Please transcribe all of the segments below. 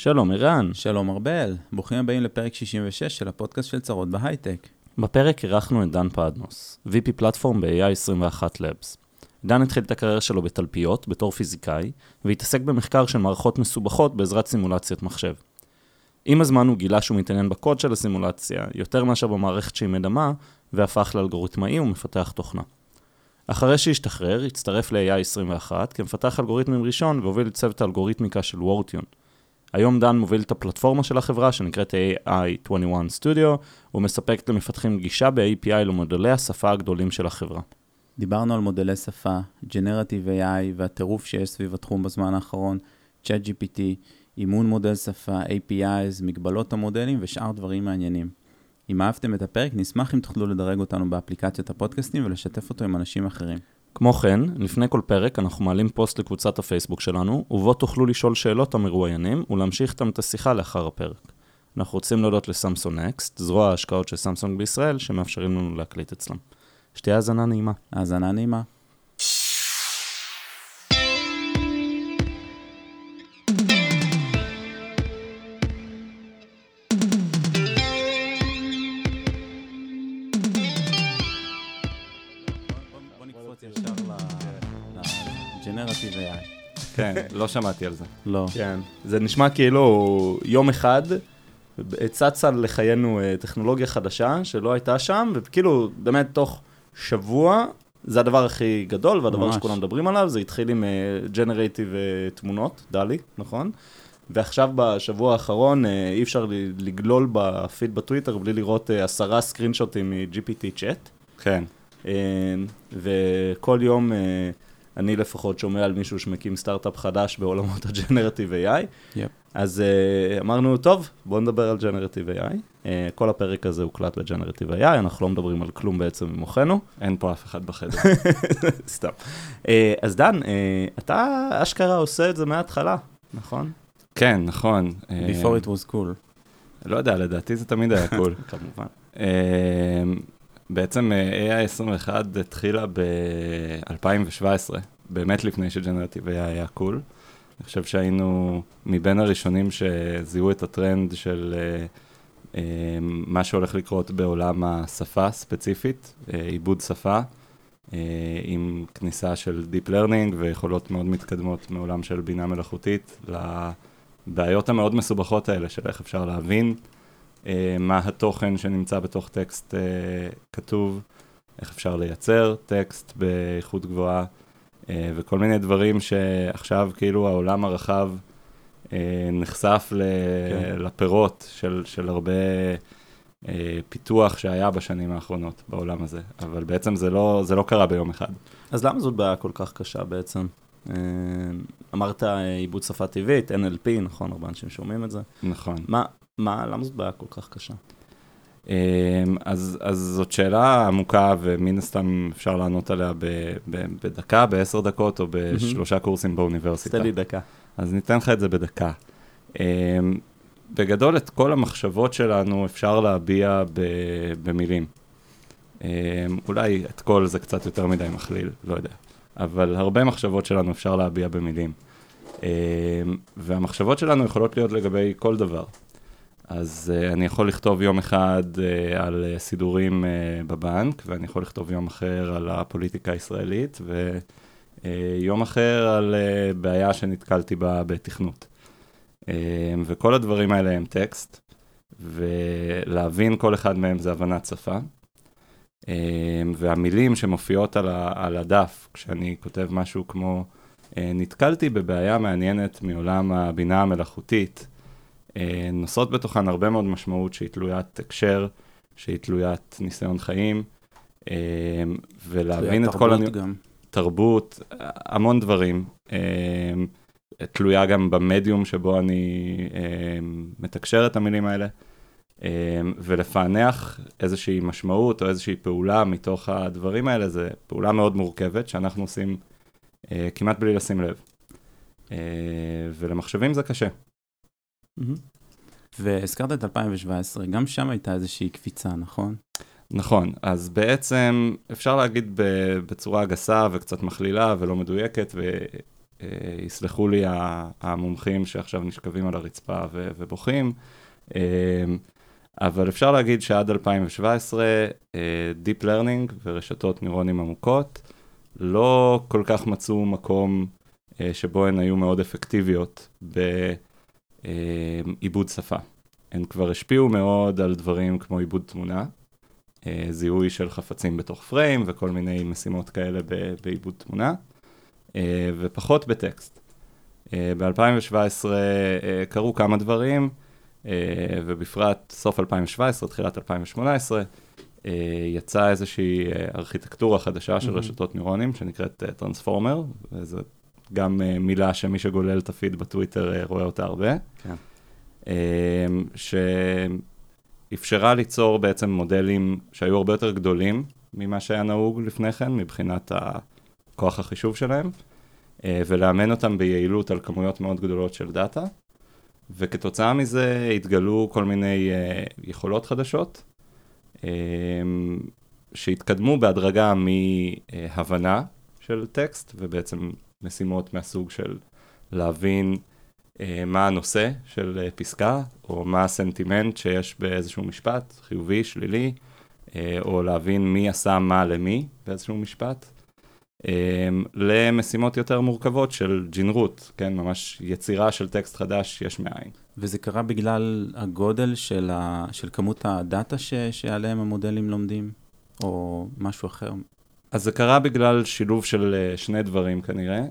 שלום ערן. שלום ארבל, ברוכים הבאים לפרק 66 של הפודקאסט של צרות בהייטק. בפרק אירחנו את דן פדנוס, VP פלטפורם ב-AI21 Labs. דן התחיל את הקריירה שלו בתלפיות, בתור פיזיקאי, והתעסק במחקר של מערכות מסובכות בעזרת סימולציית מחשב. עם הזמן הוא גילה שהוא מתעניין בקוד של הסימולציה, יותר מאשר במערכת שהיא מדמה, והפך לאלגוריתמאי ומפתח תוכנה. אחרי שהשתחרר, הצטרף ל-AI21 כמפתח אלגוריתמים ראשון והוביל את צוות האלגוריתמיקה של וורטיון. היום דן מוביל את הפלטפורמה של החברה שנקראת AI21 Studio, ומספקת למפתחים גישה ב-API למודלי השפה הגדולים של החברה. דיברנו על מודלי שפה, Generative AI והטירוף שיש סביב התחום בזמן האחרון, ChatGPT, אימון מודל שפה, APIs, מגבלות המודלים ושאר דברים מעניינים. אם אהבתם את הפרק, נשמח אם תוכלו לדרג אותנו באפליקציות הפודקאסטים ולשתף אותו עם אנשים אחרים. כמו כן, לפני כל פרק אנחנו מעלים פוסט לקבוצת הפייסבוק שלנו, ובו תוכלו לשאול שאלות המרואיינים ולהמשיך איתם את השיחה לאחר הפרק. אנחנו רוצים להודות לסמסונג נקסט, זרוע ההשקעות של סמסונג בישראל, שמאפשרים לנו להקליט אצלם. שתהיה האזנה נעימה. האזנה נעימה. כן, לא שמעתי על זה. לא. כן, זה נשמע כאילו יום אחד צצה לחיינו אה, טכנולוגיה חדשה שלא הייתה שם, וכאילו באמת תוך שבוע, זה הדבר הכי גדול והדבר ממש. שכולם מדברים עליו, זה התחיל עם ג'נרייטיב תמונות, דלי, נכון? ועכשיו בשבוע האחרון אה, אי אפשר לגלול בפיד בטוויטר בלי לראות אה, עשרה סקרינשוטים מ-GPT צ'אט. כן. וכל יום אני לפחות שומע על מישהו שמקים סטארט-אפ חדש בעולמות הג'נרטיב AI. יפ. אז אה, אמרנו, טוב, בואו נדבר על ג'נרטיב AI. אה, כל הפרק הזה הוקלט בג'נרטיב AI, אנחנו לא מדברים על כלום בעצם ממוחנו. אין פה אף אחד בחדר. סתם. אה, אז דן, אה, אתה אשכרה עושה את זה מההתחלה, נכון? כן, נכון. Before it was cool. לא יודע, לדעתי זה תמיד היה קול. כמובן. בעצם אה, AI21 התחילה ב-2017, באמת לפני שג'נרטיב AI היה קול. אני חושב שהיינו מבין הראשונים שזיהו את הטרנד של אה, מה שהולך לקרות בעולם השפה ספציפית, אה, עיבוד שפה, אה, עם כניסה של Deep Learning ויכולות מאוד מתקדמות מעולם של בינה מלאכותית לבעיות המאוד מסובכות האלה של איך אפשר להבין מה התוכן שנמצא בתוך טקסט אה, כתוב, איך אפשר לייצר טקסט באיכות גבוהה, אה, וכל מיני דברים שעכשיו כאילו העולם הרחב אה, נחשף ל- כן. לפירות של, של הרבה אה, פיתוח שהיה בשנים האחרונות בעולם הזה, אבל בעצם זה לא, זה לא קרה ביום אחד. אז למה זאת בעיה כל כך קשה בעצם? אה, אמרת אה, עיבוד שפה טבעית, NLP, נכון, הרבה אנשים שומעים את זה. נכון. מה, מה, למה זאת בעיה כל כך קשה? אמ, אז, אז זאת שאלה עמוקה, ומן הסתם אפשר לענות עליה ב, ב, בדקה, בעשר דקות, או בשלושה קורסים באוניברסיטה. תן לי דקה. אז ניתן לך את זה בדקה. אמ, בגדול, את כל המחשבות שלנו אפשר להביע ב, במילים. אמ, אולי את כל זה קצת יותר מדי מכליל, לא יודע. אבל הרבה מחשבות שלנו אפשר להביע במילים. והמחשבות שלנו יכולות להיות לגבי כל דבר. אז uh, אני יכול לכתוב יום אחד uh, על uh, סידורים uh, בבנק, ואני יכול לכתוב יום אחר על הפוליטיקה הישראלית, ויום uh, אחר על uh, בעיה שנתקלתי בה בתכנות. Uh, וכל הדברים האלה הם טקסט, ולהבין כל אחד מהם זה הבנת שפה. Uh, והמילים שמופיעות על, ה- על הדף, כשאני כותב משהו כמו, uh, נתקלתי בבעיה מעניינת מעולם הבינה המלאכותית, נושאות בתוכן הרבה מאוד משמעות שהיא תלוית הקשר, שהיא תלוית ניסיון חיים, אה, ולהבין את כל תרבות גם. התרבות, המון דברים. אה, תלויה גם במדיום שבו אני אה, מתקשר את המילים האלה, אה, ולפענח איזושהי משמעות או איזושהי פעולה מתוך הדברים האלה, זו פעולה מאוד מורכבת שאנחנו עושים אה, כמעט בלי לשים לב. אה, ולמחשבים זה קשה. והזכרת את 2017, גם שם הייתה איזושהי קפיצה, נכון? נכון, אז בעצם אפשר להגיד ב- בצורה גסה וקצת מכלילה ולא מדויקת, יסלחו לי המומחים שעכשיו נשכבים על הרצפה ובוכים, אבל אפשר להגיד שעד 2017, Deep Learning ורשתות נוירונים עמוקות לא כל כך מצאו מקום שבו הן היו מאוד אפקטיביות בעיבוד שפה. הן כבר השפיעו מאוד על דברים כמו עיבוד תמונה, זיהוי של חפצים בתוך פריים וכל מיני משימות כאלה בעיבוד תמונה, ופחות בטקסט. ב-2017 קרו כמה דברים, ובפרט סוף 2017, תחילת 2018, יצאה איזושהי ארכיטקטורה חדשה של רשתות נוירונים שנקראת טרנספורמר, וזו גם מילה שמי שגולל את הפיד בטוויטר רואה אותה הרבה. כן. שאפשרה ליצור בעצם מודלים שהיו הרבה יותר גדולים ממה שהיה נהוג לפני כן, מבחינת כוח החישוב שלהם, ולאמן אותם ביעילות על כמויות מאוד גדולות של דאטה, וכתוצאה מזה התגלו כל מיני יכולות חדשות, שהתקדמו בהדרגה מהבנה של טקסט, ובעצם משימות מהסוג של להבין מה הנושא של פסקה, או מה הסנטימנט שיש באיזשהו משפט, חיובי, שלילי, או להבין מי עשה מה למי באיזשהו משפט, למשימות יותר מורכבות של ג'ינרות, כן, ממש יצירה של טקסט חדש יש מאין. וזה קרה בגלל הגודל של, ה... של כמות הדאטה ש... שעליהם המודלים לומדים, או משהו אחר? אז זה קרה בגלל שילוב של שני דברים כנראה.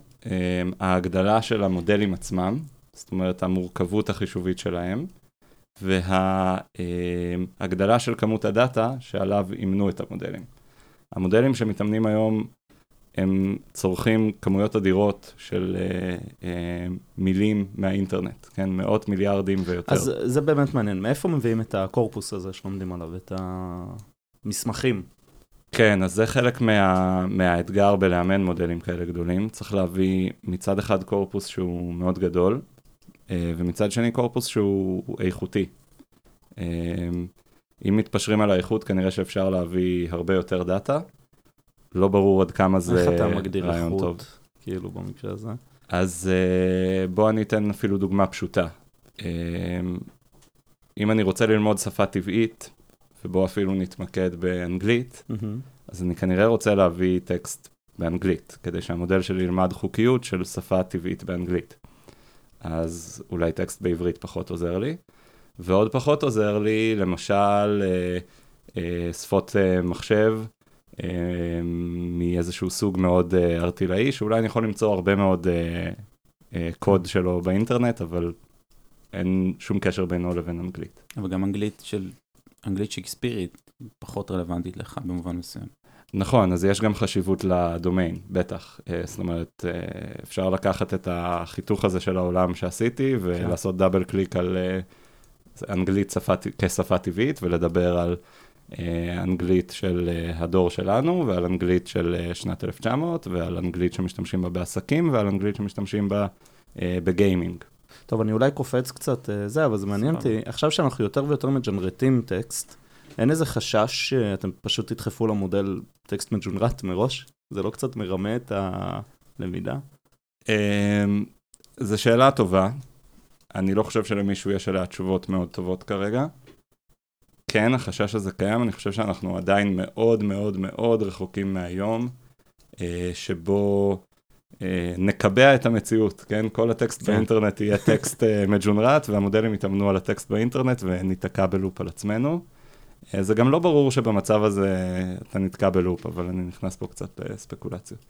ההגדלה של המודלים עצמם, זאת אומרת המורכבות החישובית שלהם, וההגדלה של כמות הדאטה שעליו אימנו את המודלים. המודלים שמתאמנים היום הם צורכים כמויות אדירות של uh, uh, מילים מהאינטרנט, כן? מאות מיליארדים ויותר. אז זה באמת מעניין. מאיפה מביאים את הקורפוס הזה שלומדים עליו, את המסמכים? כן, אז זה חלק מה, מהאתגר בלאמן מודלים כאלה גדולים. צריך להביא מצד אחד קורפוס שהוא מאוד גדול, uh, ומצד שני קורפוס שהוא איכותי. Uh, אם מתפשרים על האיכות, כנראה שאפשר להביא הרבה יותר דאטה. לא ברור עד כמה זה רעיון טוב. איך אתה מגדיר איכות, כאילו, במקרה הזה? אז uh, בוא אני אתן אפילו דוגמה פשוטה. אם אני רוצה ללמוד שפה טבעית, ובוא אפילו נתמקד באנגלית, mm-hmm. אז אני כנראה רוצה להביא טקסט באנגלית, כדי שהמודל שלי ילמד חוקיות של שפה טבעית באנגלית. אז אולי טקסט בעברית פחות עוזר לי, ועוד פחות עוזר לי, למשל, uh, uh, שפות uh, מחשב, מאיזשהו סוג מאוד ארטילאי, שאולי אני יכול למצוא הרבה מאוד קוד שלו באינטרנט, אבל אין שום קשר בינו לבין אנגלית. אבל גם אנגלית של, אנגלית שייקספירית פחות רלוונטית לך במובן מסוים. נכון, אז יש גם חשיבות לדומיין, בטח. זאת אומרת, אפשר לקחת את החיתוך הזה של העולם שעשיתי, ולעשות דאבל קליק על אנגלית כשפה טבעית, ולדבר על... אנגלית של הדור שלנו, ועל אנגלית של שנת 1900, ועל אנגלית שמשתמשים בה בעסקים, ועל אנגלית שמשתמשים בה בגיימינג. טוב, אני אולי קופץ קצת זה, אבל זה מעניין אותי. עכשיו שאנחנו יותר ויותר מג'נרטים טקסט, אין איזה חשש שאתם פשוט תדחפו למודל טקסט מג'ונרט מראש? זה לא קצת מרמה את הלמידה? זו שאלה טובה. אני לא חושב שלמישהו יש עליה תשובות מאוד טובות כרגע. כן, החשש הזה קיים, אני חושב שאנחנו עדיין מאוד מאוד מאוד רחוקים מהיום, אה, שבו אה, נקבע את המציאות, כן? כל הטקסט כן. באינטרנט יהיה טקסט אה, מג'ונרט, והמודלים יתאמנו על הטקסט באינטרנט וניתקע בלופ על עצמנו. אה, זה גם לא ברור שבמצב הזה אתה נתקע בלופ, אבל אני נכנס פה קצת לספקולציות.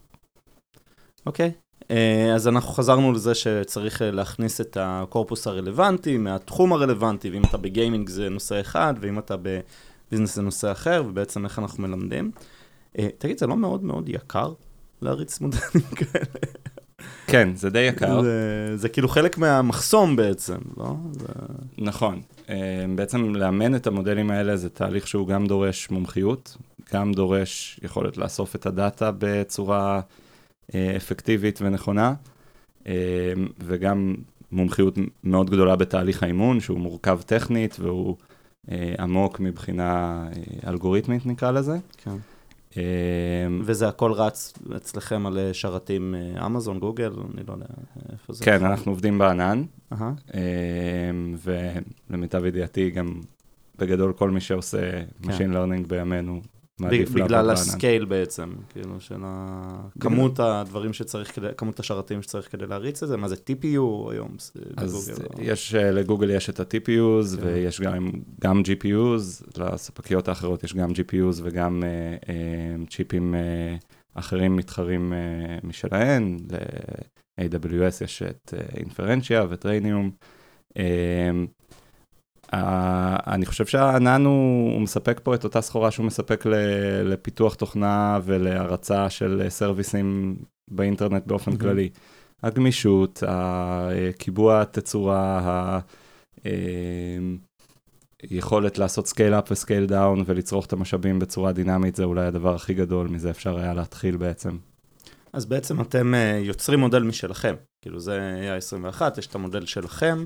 אוקיי, אה, אז אנחנו חזרנו לזה שצריך אה, להכניס את הקורפוס הרלוונטי מהתחום הרלוונטי, ואם אתה בגיימינג זה נושא אחד, ואם אתה בביזנס זה נושא אחר, ובעצם איך אנחנו מלמדים. אה, תגיד, זה לא מאוד מאוד יקר להריץ מודלים כאלה? כן, זה די יקר. זה, זה כאילו חלק מהמחסום בעצם, לא? זה... נכון. בעצם לאמן את המודלים האלה זה תהליך שהוא גם דורש מומחיות, גם דורש יכולת לאסוף את הדאטה בצורה... אפקטיבית ונכונה, וגם מומחיות מאוד גדולה בתהליך האימון, שהוא מורכב טכנית והוא עמוק מבחינה אלגוריתמית נקרא לזה. כן. אה, וזה הכל רץ אצלכם על אה, שרתים אה, אמזון, גוגל, אני לא יודע איפה זה. כן, אנחנו עובדים בענן. אה, ולמיטב ידיעתי גם בגדול כל מי שעושה כן. Machine Learning בימינו בגלל. הסקייל בעצם, כאילו של כמות הדברים שצריך, כמות השרתים שצריך כדי להריץ את זה, מה זה TPU היום אז בגוגל? יש, אה, לגוגל יש את ה-TPUs כן. ויש גם, GPUs, לספקיות האחרות יש גם GPUs וגם אה, אה, צ'יפים אחרים מתחרים משלהן, ל-AWS יש את Inferentia ו Trainium. אה, אה, אני חושב שהענן הוא, הוא מספק פה את אותה סחורה שהוא מספק ל- לפיתוח תוכנה ולהרצה של אה, סרוויסים באינטרנט באופן מהמם. כללי. הגמישות, הקיבוע התצורה, היכולת לעשות scale up ו scale down ולצרוך את המשאבים בצורה דינמית, זה אולי הדבר הכי גדול, מזה אפשר היה להתחיל בעצם. אז בעצם אתם אה, יוצרים מודל משלכם, כאילו זה AI21, יש את המודל שלכם, אה,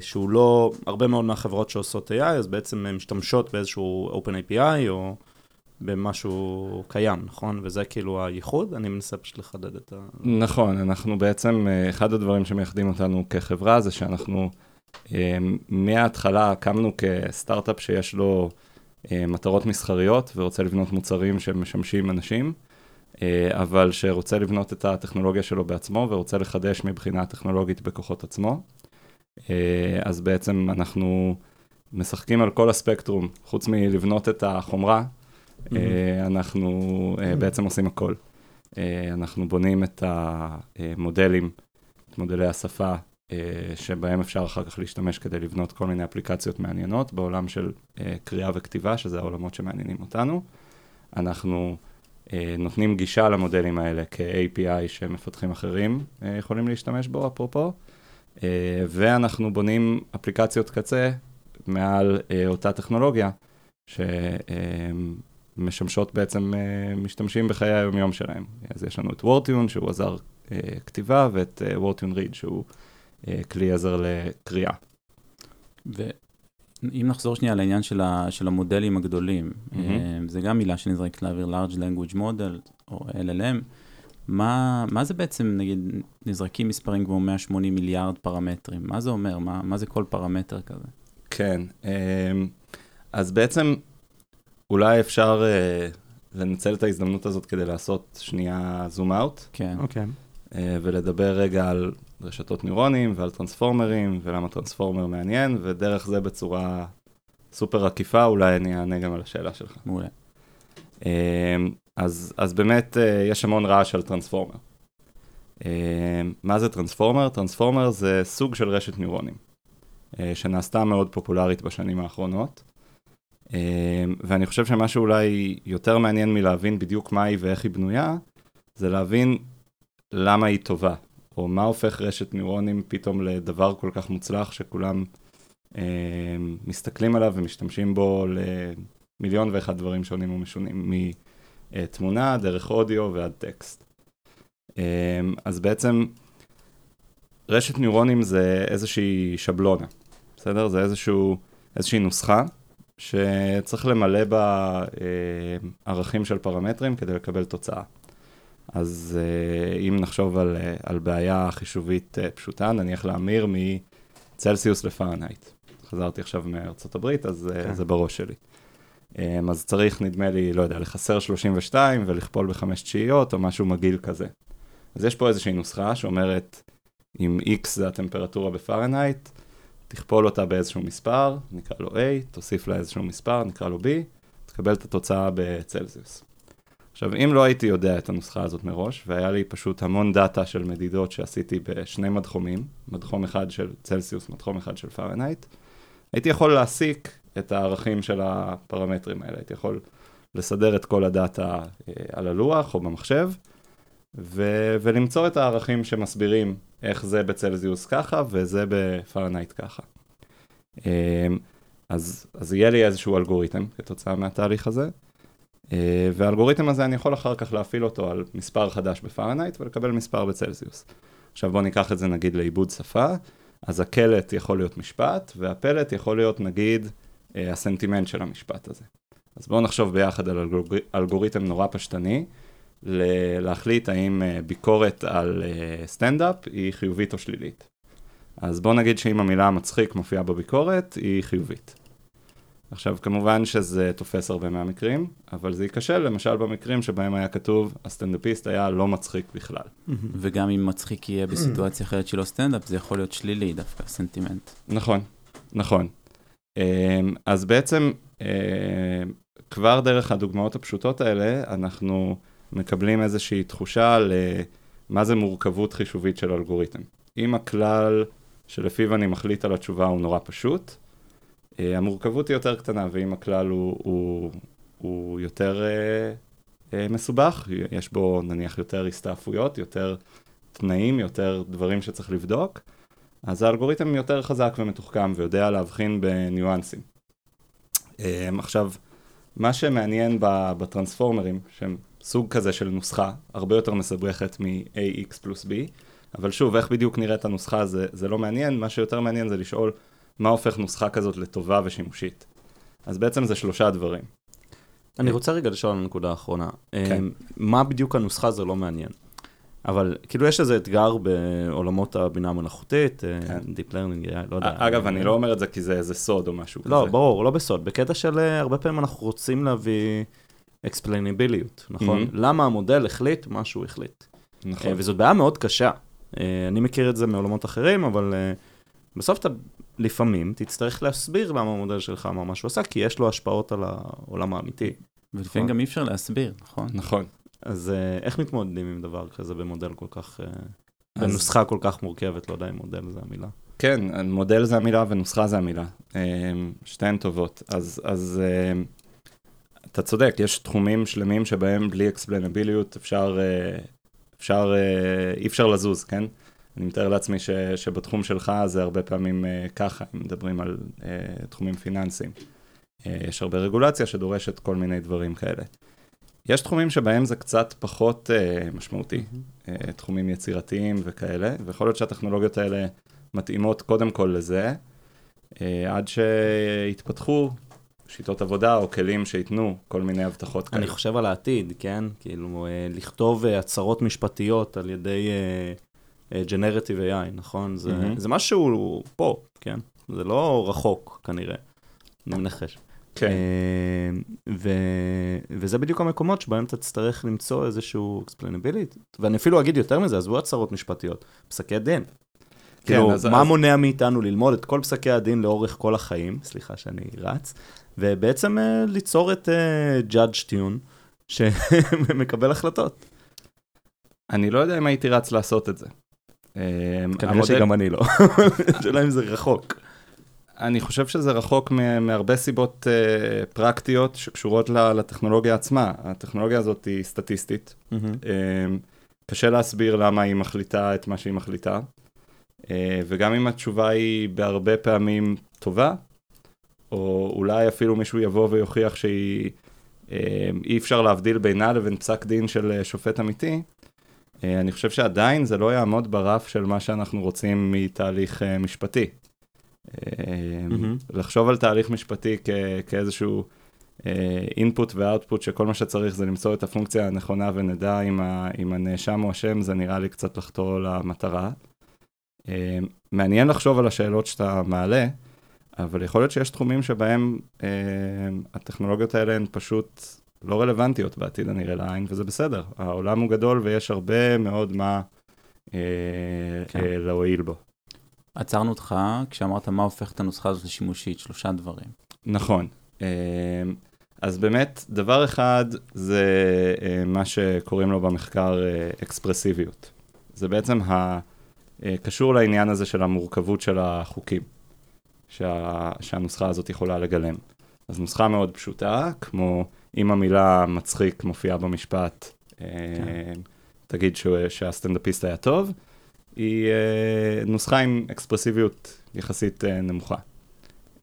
שהוא לא, הרבה מאוד מהחברות שעושות AI, אז בעצם הן משתמשות באיזשהו Open API או במשהו קיים, נכון? וזה כאילו הייחוד, אני מנסה פשוט לחדד את ה... נכון, אנחנו בעצם, אה, אחד הדברים שמייחדים אותנו כחברה זה שאנחנו אה, מההתחלה קמנו כסטארט-אפ שיש לו אה, מטרות מסחריות ורוצה לבנות מוצרים שמשמשים אנשים, אה, אבל שרוצה לבנות את הטכנולוגיה שלו בעצמו ורוצה לחדש מבחינה טכנולוגית בכוחות עצמו. אה, אז בעצם אנחנו משחקים על כל הספקטרום, חוץ מלבנות את החומרה, אה, אנחנו אה, בעצם עושים הכל. אנחנו בונים את המודלים, את מודלי השפה, שבהם אפשר אחר כך להשתמש כדי לבנות כל מיני אפליקציות מעניינות בעולם של אה, קריאה וכתיבה, שזה העולמות שמעניינים אותנו. אנחנו נותנים גישה למודלים האלה כ-API שמפתחים אחרים יכולים להשתמש בו, אפרופו, ואנחנו בונים אפליקציות קצה מעל אה, אותה טכנולוגיה, שמשמשות בעצם אה, משתמשים בחיי היומיום שלהם. אז יש לנו את וורטיון, שהוא עזר אה, כתיבה, ואת אה, וורטיון ריד, שהוא אה, כלי עזר לקריאה. ואם נחזור שנייה לעניין של, ה, של המודלים הגדולים. אה, זה גם מילה שנזרקת לאוויר, large language model או LLM, מה, מה זה בעצם, נגיד, נזרקים מספרים כמו 180 מיליארד פרמטרים, מה זה אומר? מה, מה זה כל פרמטר כזה? כן, אמ, אז בעצם אולי אפשר אה, לנצל את ההזדמנות הזאת כדי לעשות שנייה זום אאוט, כן, אוקיי. אה, ולדבר רגע על רשתות ניורונים ועל טרנספורמרים, ולמה טרנספורמר מעניין, ודרך זה בצורה סופר עקיפה, אולי אני אענה גם על השאלה שלך. מעולה. אז, אז באמת אה, יש המון רעש על טרנספורמר. אמ, מה זה טרנספורמר? טרנספורמר זה סוג של רשת ניורונים, אה, שנעשתה מאוד פופולרית בשנים האחרונות. ואני חושב שמה שאולי יותר מעניין מלהבין בדיוק מה היא ואיך היא בנויה, זה להבין למה היא טובה, או מה הופך רשת ניורונים פתאום לדבר כל כך מוצלח שכולם מסתכלים עליו ומשתמשים בו למיליון ואחד דברים שונים ומשונים, מתמונה, דרך אודיו ועד טקסט. אמ, אז בעצם רשת ניורונים זה איזושהי שבלונה, בסדר? זה איזשהו, איזושהי נוסחה שצריך למלא בה אה, ערכים של פרמטרים כדי לקבל תוצאה. אז אה, אם נחשוב על, אה, על בעיה חישובית אה, פשוטה, נניח להמיר מצלסיוס לפרנהייט. חזרתי עכשיו מארצות הברית, אז. כן. זה בראש שלי. אמ, אז צריך, נדמה לי, לא יודע, לחסר 32 ולכפול בחמש תשיעיות או משהו מגעיל כזה. אז יש פה איזושהי נוסחה שאומרת, אם x זה הטמפרטורה בפרנהייט, תכפול אותה באיזשהו מספר, נקרא לו a, תוסיף לה איזשהו מספר, נקרא לו b, תקבל את התוצאה בצלזיוס. עכשיו, אם לא הייתי יודע את הנוסחה הזאת מראש, והיה לי פשוט המון דאטה של מדידות שעשיתי בשני מדחומים, מדחום אחד של צלסיוס, מדחום אחד של פרנהייט, הייתי יכול להסיק את הערכים של הפרמטרים האלה, הייתי יכול לסדר את כל הדאטה אה, על הלוח או במחשב, ו- ולמצוא את הערכים שמסבירים איך זה בצלזיוס ככה וזה בפרנהייט ככה. אה, אז, אז יהיה לי איזשהו אלגוריתם כתוצאה מהתהליך הזה, אה, והאלגוריתם הזה אני יכול אחר כך להפעיל אותו על מספר חדש בפרנהייט ולקבל מספר בצלזיוס. עכשיו בואו ניקח את זה נגיד לעיבוד שפה, אז הקלט יכול להיות משפט, והפלט יכול להיות נגיד הסנטימנט של המשפט הזה. אז בואו נחשוב ביחד על אלגור... אלגוריתם נורא פשטני, להחליט האם אה, ביקורת על אה, סטנדאפ היא חיובית או שלילית. אז בואו נגיד שאם המילה מצחיק מופיעה בביקורת, היא חיובית. עכשיו, כמובן שזה תופס הרבה מהמקרים, אבל זה ייכשל למשל במקרים שבהם היה כתוב, הסטנדאפיסט היה לא מצחיק בכלל. וגם אם מצחיק יהיה בסיטואציה אחרת שלא סטנדאפ, זה יכול להיות שלילי דווקא, סנטימנט. נכון, נכון. אמ, אז בעצם, אמ, כבר דרך הדוגמאות הפשוטות האלה, אנחנו מקבלים איזושהי תחושה למה זה מורכבות חישובית של אלגוריתם. אם הכלל שלפיו אני מחליט על התשובה הוא נורא פשוט, אה, המורכבות היא יותר קטנה, ואם הכלל הוא, הוא, הוא יותר אה, אה, מסובך, יש בו נניח יותר הסתעפויות, יותר תנאים, יותר דברים שצריך לבדוק, אז האלגוריתם יותר חזק ומתוחכם ויודע להבחין בניואנסים. אה, עכשיו, מה שמעניין בטרנספורמרים, שהם סוג כזה של נוסחה, הרבה יותר מסבכת מ-ax פלוס b, אבל שוב, איך בדיוק נראית הנוסחה זה, זה לא מעניין, מה שיותר מעניין זה לשאול מה הופך נוסחה כזאת לטובה ושימושית. אז בעצם זה שלושה דברים. אני רוצה רגע לשאול על הנקודה האחרונה. כן. אמ, מה בדיוק הנוסחה זה לא מעניין. אבל כאילו יש איזה אתגר בעולמות הבינה המלאכותית, אה, כן. Deep Learning, AI, לא יודע. אגב, אני לא אומר את זה כי זה איזה סוד או משהו לא, כזה. ברור, לא בסוד. בקטע של אה, הרבה פעמים אנחנו רוצים להביא explainability, נכון? Mhm. למה המודל החליט מה שהוא החליט. נכון. אה, וזאת בעיה מאוד קשה. אה, אני מכיר את זה מעולמות אחרים, אבל אה, בסוף אתה לפעמים תצטרך להסביר למה המודל שלך אמר מה שהוא עשה, כי יש לו השפעות על העולם האמיתי. ולפעמים גם אי אפשר להסביר, נכון? נכון. אז אה, איך מתמודדים עם דבר כזה במודל כל כך, אה, אז- בנוסחה כל כך מורכבת, לא יודע אם מודל זה המילה. כן, מודל זה המילה ונוסחה זה המילה. אמ, שתיהן טובות. אז, אז אתה צודק, יש תחומים שלמים שבהם בלי אקספלנביליות אפשר, אה, אפשר, אה, אי אפשר לזוז, כן? אני מתאר לעצמי ש, שבתחום שלך זה הרבה פעמים אה, ככה, אם מדברים על אה, תחומים פיננסיים. אה, יש הרבה רגולציה שדורשת כל מיני דברים כאלה. יש תחומים שבהם זה קצת פחות אה, משמעותי, אה, תחומים יצירתיים וכאלה, ויכול להיות שהטכנולוגיות האלה מתאימות קודם כל לזה, אה, עד שיתפתחו שיטות עבודה או כלים שייתנו כל מיני הבטחות כאלה. אני חושב על העתיד, כן? כאילו, אה, לכתוב אה, הצהרות משפטיות על ידי אה, אה, Generative AI, נכון? זה, מהמם. זה משהו פה, כן? זה לא רחוק, כנראה. אני מנחש. כן, אה, ו... וזה בדיוק המקומות שבהם אתה תצטרך למצוא איזשהו explainability. ואני אפילו אגיד יותר מזה, עזבו הצהרות משפטיות, פסקי דין. כאילו, אז- מה אז- מונע מאיתנו ללמוד את כל פסקי הדין לאורך כל החיים, סליחה שאני רץ, ובעצם אה, ליצור את אה, judge tune שמקבל החלטות. אני לא יודע אם הייתי רץ לעשות את זה. אה, כנראה המודל- שגם אני לא. השאלה אם זה רחוק. אני חושב שזה רחוק מהרבה סיבות uh, פרקטיות שקשורות לטכנולוגיה עצמה. הטכנולוגיה הזאת היא סטטיסטית. Um, קשה להסביר למה היא מחליטה את מה שהיא מחליטה. Uh, וגם אם התשובה היא בהרבה פעמים טובה, או אולי אפילו מישהו יבוא ויוכיח שהיא, uh, אי אפשר להבדיל בינה לבין פסק דין של uh, שופט אמיתי, uh, אני חושב שעדיין זה לא יעמוד ברף של מה שאנחנו רוצים מתהליך uh, משפטי. מהמם. לחשוב על תהליך משפטי כאיזשהו אינפוט ואוטפוט שכל מה שצריך זה למצוא את הפונקציה הנכונה ונדע אם, הנאשם הוא אשם, זה נראה לי קצת לחתור למטרה. אה, מעניין לחשוב על השאלות שאתה מעלה, אבל יכול להיות שיש תחומים שבהם אה, הטכנולוגיות האלה הן פשוט לא רלוונטיות בעתיד הנראה לעין, וזה בסדר. העולם הוא גדול ויש הרבה מאוד מה אה, כן. אה, להועיל בו. עצרנו אותך כשאמרת מה הופך את הנוסחה הזאת לשימושית, שלושה דברים. נכון. אה, אז באמת, דבר אחד זה אה, מה שקוראים לו במחקר אה, אקספרסיביות. זה בעצם ה... אה, קשור לעניין הזה של המורכבות של החוקים, שה... שהנוסחה הזאת יכולה לגלם. אז נוסחה מאוד פשוטה, כמו אם המילה מצחיק מופיעה במשפט, אה, תגיד ש... שהסטנדאפיסט היה טוב, היא אה, נוסחה עם אקספרסיביות יחסית אה, נמוכה.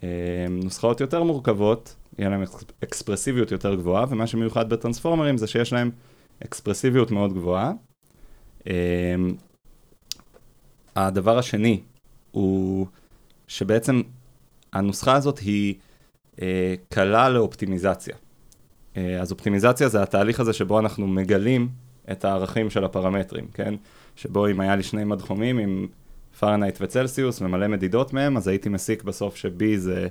אה, נוסחאות יותר מורכבות, יהיה אקס- אקספרסיביות יותר גבוהה, ומה שמיוחד בטרנספורמרים זה שיש להם אקספרסיביות מאוד גבוהה. אה, הדבר השני הוא שבעצם הנוסחה הזאת היא אה, קלה לאופטימיזציה. אה, אז אופטימיזציה זה התהליך הזה שבו אנחנו מגלים את הערכים של הפרמטרים, כן? שבו אם היה לי שני מדחומים עם פרנהייט וצלסיוס ומלא מדידות מהם, אז הייתי מסיק בסוף ש-B זה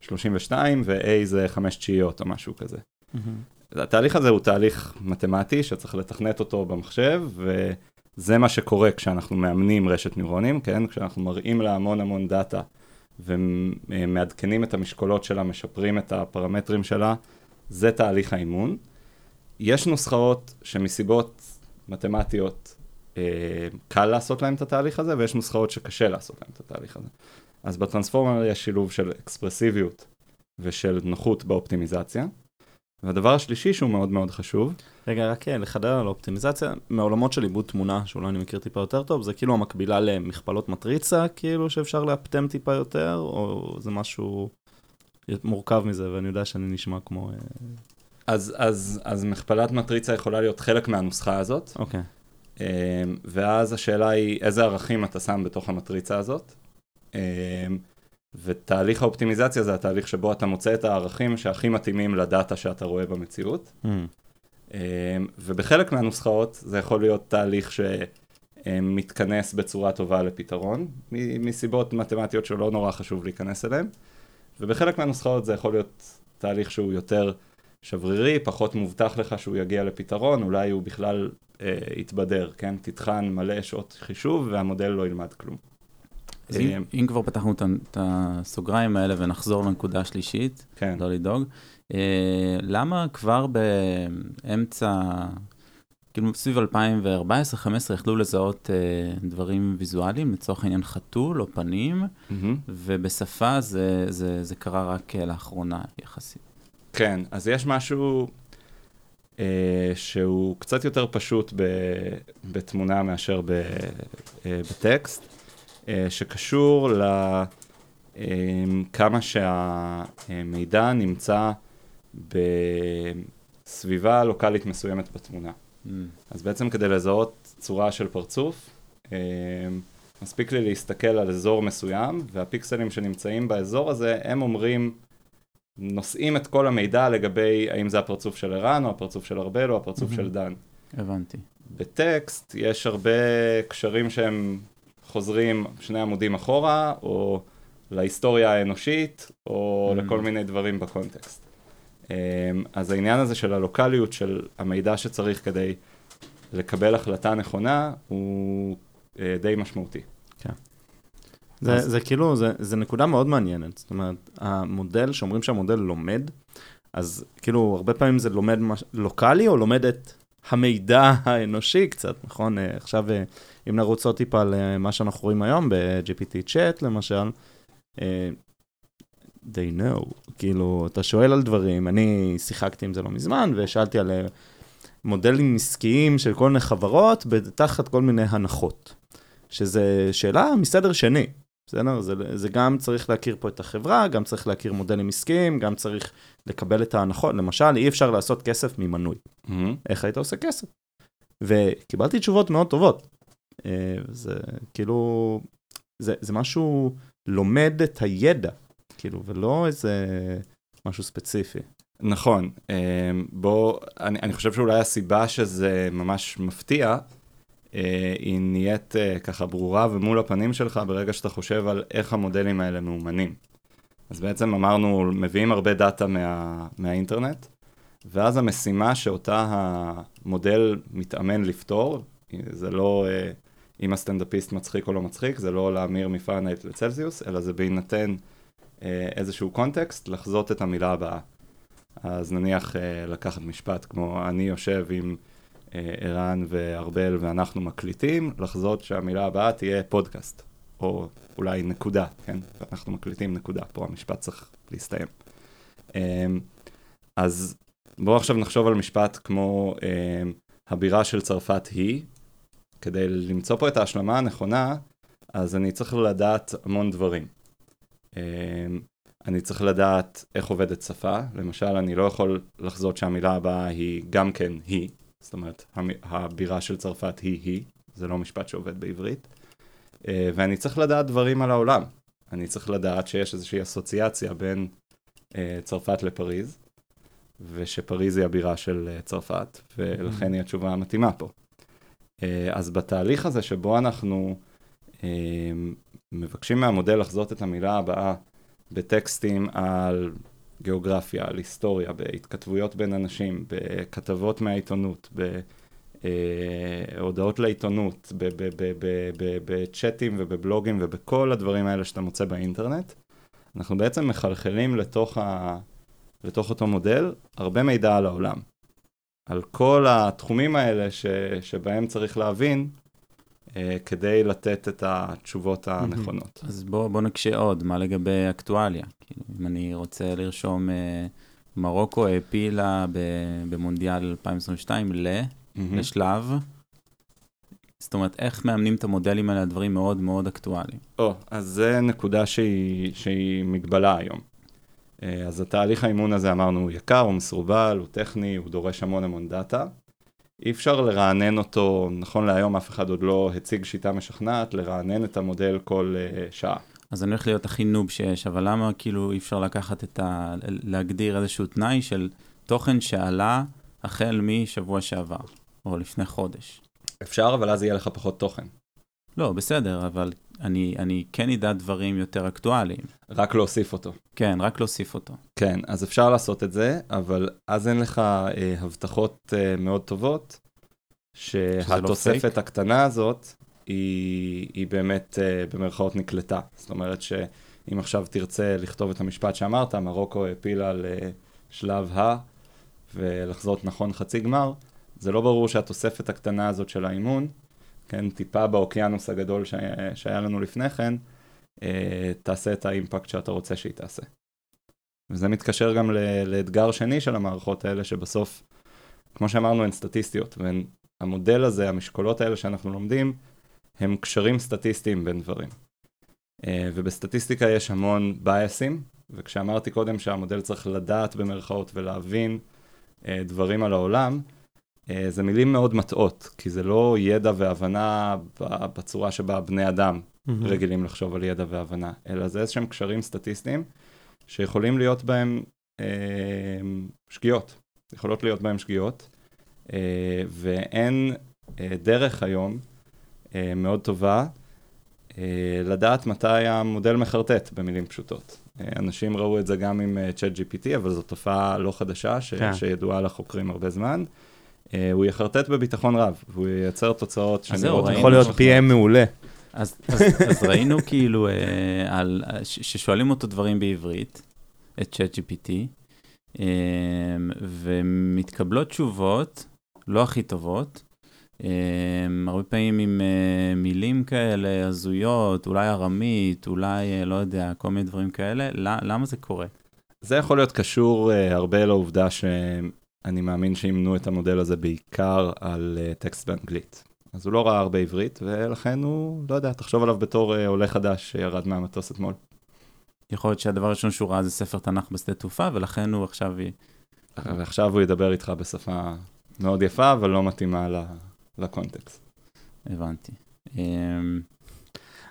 32 ו-A זה 5 תשיעיות או משהו כזה. Mm-hmm. התהליך הזה הוא תהליך מתמטי שצריך לתכנת אותו במחשב, וזה מה שקורה כשאנחנו מאמנים רשת נוירונים, כן? כשאנחנו מראים לה המון המון דאטה ומעדכנים את המשקולות שלה, משפרים את הפרמטרים שלה, זה תהליך האימון. יש נוסחאות שמסיבות מתמטיות אה, קל לעשות להם את התהליך הזה, ויש נוסחאות שקשה לעשות להם את התהליך הזה. אז בטרנספורמר יש שילוב של אקספרסיביות ושל נוחות באופטימיזציה. והדבר השלישי שהוא מאוד מאוד חשוב. רגע, רק אה, לחדד על האופטימיזציה, מעולמות של עיבוד תמונה, שאולי אני מכיר טיפה יותר טוב, זה כאילו המקבילה למכפלות מטריצה, כאילו שאפשר לאפטם טיפה יותר, או זה משהו מורכב מזה, ואני יודע שאני נשמע כמו... אה, אז, אז, אז מכפלת מטריצה יכולה להיות חלק מהנוסחה הזאת. אוקיי. אמ, ואז השאלה היא איזה ערכים אתה שם בתוך המטריצה הזאת. אמ, ותהליך האופטימיזציה זה התהליך שבו אתה מוצא את הערכים שהכי מתאימים לדאטה שאתה רואה במציאות. Mm. אמ, ובחלק מהנוסחאות זה יכול להיות תהליך שמתכנס בצורה טובה לפתרון, מסיבות מתמטיות שלא נורא חשוב להיכנס אליהן. ובחלק מהנוסחאות זה יכול להיות תהליך שהוא יותר שברירי, פחות מובטח לך שהוא יגיע לפתרון, אולי הוא בכלל אה, יתבדר, כן? תטחן מלא שעות חישוב והמודל לא ילמד כלום. אז אם, אה, אם כבר פתחנו את הסוגריים האלה ונחזור לנקודה השלישית, כן. לא לדאוג, אה, למה כבר באמצע, כאילו סביב 2014-2015 יכלו לזהות אה, דברים ויזואליים, לצורך העניין חתול או פנים, מהמם. ובשפה זה, זה, זה קרה רק לאחרונה יחסית. כן, אז יש משהו אה, שהוא קצת יותר פשוט ב, בתמונה מאשר ב, אה, בטקסט, אה, שקשור לכמה שהמידע נמצא בסביבה לוקאלית מסוימת בתמונה. Mm. אז בעצם כדי לזהות צורה של פרצוף, אה, מספיק לי להסתכל על אזור מסוים, והפיקסלים שנמצאים באזור הזה, הם אומרים, נושאים את כל המידע לגבי האם זה הפרצוף של ערן, או הפרצוף של ארבל, או הפרצוף. של דן. הבנתי. בטקסט יש הרבה קשרים שהם חוזרים שני עמודים אחורה, או להיסטוריה האנושית, או Mm. לכל מיני דברים בקונטקסט. אמ, אז העניין הזה של הלוקאליות של המידע שצריך כדי לקבל החלטה נכונה, הוא אה, די משמעותי. זה, אז- זה כאילו, זה, זה נקודה מאוד מעניינת. זאת אומרת, המודל, שאומרים שהמודל לומד, אז כאילו, הרבה פעמים זה לומד מש... לוקאלי, או לומד את המידע האנושי קצת, נכון? אה, עכשיו, אה, אם נרוץ עוד טיפה למה שאנחנו רואים היום ב-GPT chat, למשל, אה, they know, כאילו, אתה שואל על דברים, אני שיחקתי עם זה לא מזמן, ושאלתי על אה, מודלים עסקיים של כל מיני חברות, תחת כל מיני הנחות. שזה שאלה מסדר שני, בסדר? זה, זה גם צריך להכיר פה את החברה, גם צריך להכיר מודלים עסקיים, גם צריך לקבל את ההנחות. למשל, אי אפשר לעשות כסף ממנוי. איך היית עושה כסף? וקיבלתי תשובות מאוד טובות. אה, זה כאילו, זה, זה משהו לומד את הידע, כאילו, ולא איזה משהו ספציפי. נכון, אמ, בוא, אני, אני חושב שאולי הסיבה שזה ממש מפתיע, אה, היא נהיית אה, ככה ברורה ומול הפנים שלך ברגע שאתה חושב על איך המודלים האלה מאומנים. אז בעצם אמרנו, מביאים הרבה דאטה מה, מהאינטרנט, ואז המשימה שאותה המודל מתאמן לפתור, זה לא אה, אם הסטנדאפיסט מצחיק או לא מצחיק, זה לא להמיר מפרנהייט לצלזיוס, אלא זה בהינתן אה, איזשהו קונטקסט, לחזות את המילה הבאה. אז נניח אה, לקחת משפט כמו אני יושב עם אה, ערן וארבל ואנחנו מקליטים, לחזות שהמילה הבאה תהיה פודקאסט, או אולי נקודה, כן? אנחנו מקליטים נקודה, פה המשפט צריך להסתיים. אה, אז בואו עכשיו נחשוב על משפט כמו אה, הבירה של צרפת היא, כדי למצוא פה את ההשלמה הנכונה, אז אני צריך לדעת המון דברים. אה, אני צריך לדעת איך עובדת שפה, למשל, אני לא יכול לחזות שהמילה הבאה היא גם כן היא, זאת אומרת, הבירה של צרפת היא היא, זה לא משפט שעובד בעברית, אה, ואני צריך לדעת דברים על העולם. אני צריך לדעת שיש איזושהי אסוציאציה בין אה, צרפת לפריז, ושפריז היא הבירה של אה, צרפת, ולכן היא התשובה המתאימה פה. אז בתהליך הזה שבו אנחנו מבקשים מהמודל לחזות את המילה הבאה בטקסטים על גיאוגרפיה, על היסטוריה, בהתכתבויות בין אנשים, בכתבות מהעיתונות, בהודעות לעיתונות, בצ'אטים ובבלוגים ובכל הדברים האלה שאתה מוצא באינטרנט, אנחנו בעצם מחלחלים לתוך, ה... לתוך אותו מודל הרבה מידע על העולם. על כל התחומים האלה ש... שבהם צריך להבין אה, כדי לתת את התשובות הנכונות. אז בואו בוא נקשה עוד, מה לגבי אקטואליה? כאילו, אם אני רוצה לרשום, אה, מרוקו העפילה במונדיאל 2022 ל... mm-hmm. לשלב. זאת אומרת, איך מאמנים את המודלים האלה, הדברים מאוד מאוד אקטואליים. או, oh, אז זה נקודה שהיא, שהיא מגבלה היום. אה, אז התהליך האימון הזה, אמרנו, הוא יקר, הוא מסורבל, הוא טכני, הוא דורש המון המון דאטה. אי אפשר לרענן אותו, נכון להיום אף אחד עוד לא הציג שיטה משכנעת, לרענן את המודל כל uh, שעה. אז אני הולך להיות הכי נוב שיש, אבל למה כאילו אי אפשר לקחת את ה... להגדיר איזשהו תנאי של תוכן שעלה החל משבוע שעבר, או לפני חודש? אפשר, אבל אז יהיה לך פחות תוכן. לא, בסדר, אבל אני, אני כן אדע דברים יותר אקטואליים. רק להוסיף אותו. כן, רק להוסיף אותו. כן, אז אפשר לעשות את זה, אבל אז אין לך אה, הבטחות אה, מאוד טובות, לא שהתוספת לא הקטנה הזאת היא, היא באמת אה, במרכאות נקלטה. זאת אומרת שאם עכשיו תרצה לכתוב את המשפט שאמרת, מרוקו העפילה לשלב ה, ולחזות נכון חצי גמר, זה לא ברור שהתוספת הקטנה הזאת של האימון, כן, טיפה באוקיינוס הגדול ש... שהיה לנו לפני כן, אה, תעשה את האימפקט שאתה רוצה שהיא תעשה. וזה מתקשר גם ל... לאתגר שני של המערכות האלה, שבסוף, כמו שאמרנו, הן סטטיסטיות, והמודל הזה, המשקולות האלה שאנחנו לומדים, הם קשרים סטטיסטיים בין דברים. אה, ובסטטיסטיקה יש המון בייסים, וכשאמרתי קודם שהמודל צריך לדעת במרכאות ולהבין אה, דברים על העולם, זה מילים מאוד מטעות, כי זה לא ידע והבנה בצורה שבה בני אדם mm-hmm. רגילים לחשוב על ידע והבנה, אלא זה איזשהם קשרים סטטיסטיים שיכולים להיות בהם אה, שגיאות, יכולות להיות בהם שגיאות, אה, ואין אה, דרך היום אה, מאוד טובה אה, לדעת מתי המודל מחרטט במילים פשוטות. אה, אנשים ראו את זה גם עם uh, ChatGPT, אבל זו תופעה לא חדשה ש- כן. שידועה לחוקרים הרבה זמן. אה, הוא יחרטט בביטחון רב, והוא ייצר תוצאות שנראות... זה יכול להיות PM מעולה. אז, אז, אז ראינו כאילו אה, על, ששואלים אותו דברים בעברית, את ChatGPT, אה, ומתקבלות תשובות לא הכי טובות, אה, הרבה פעמים עם אה, מילים כאלה הזויות, אולי ארמית, אולי, אה, לא יודע, כל מיני דברים כאלה, למה זה קורה? זה יכול להיות קשור אה, הרבה לעובדה שהם אני מאמין שימנו את המודל הזה בעיקר על uh, טקסט באנגלית. אז הוא לא ראה הרבה עברית, ולכן הוא, לא יודע, תחשוב עליו בתור uh, עולה חדש שירד מהמטוס אתמול. יכול להיות שהדבר הראשון שהוא ראה זה ספר תנ"ך בשדה תעופה, ולכן הוא עכשיו... ועכשיו הוא ידבר איתך בשפה מאוד יפה, אבל לא מתאימה לקונטקסט. הבנתי. אמ,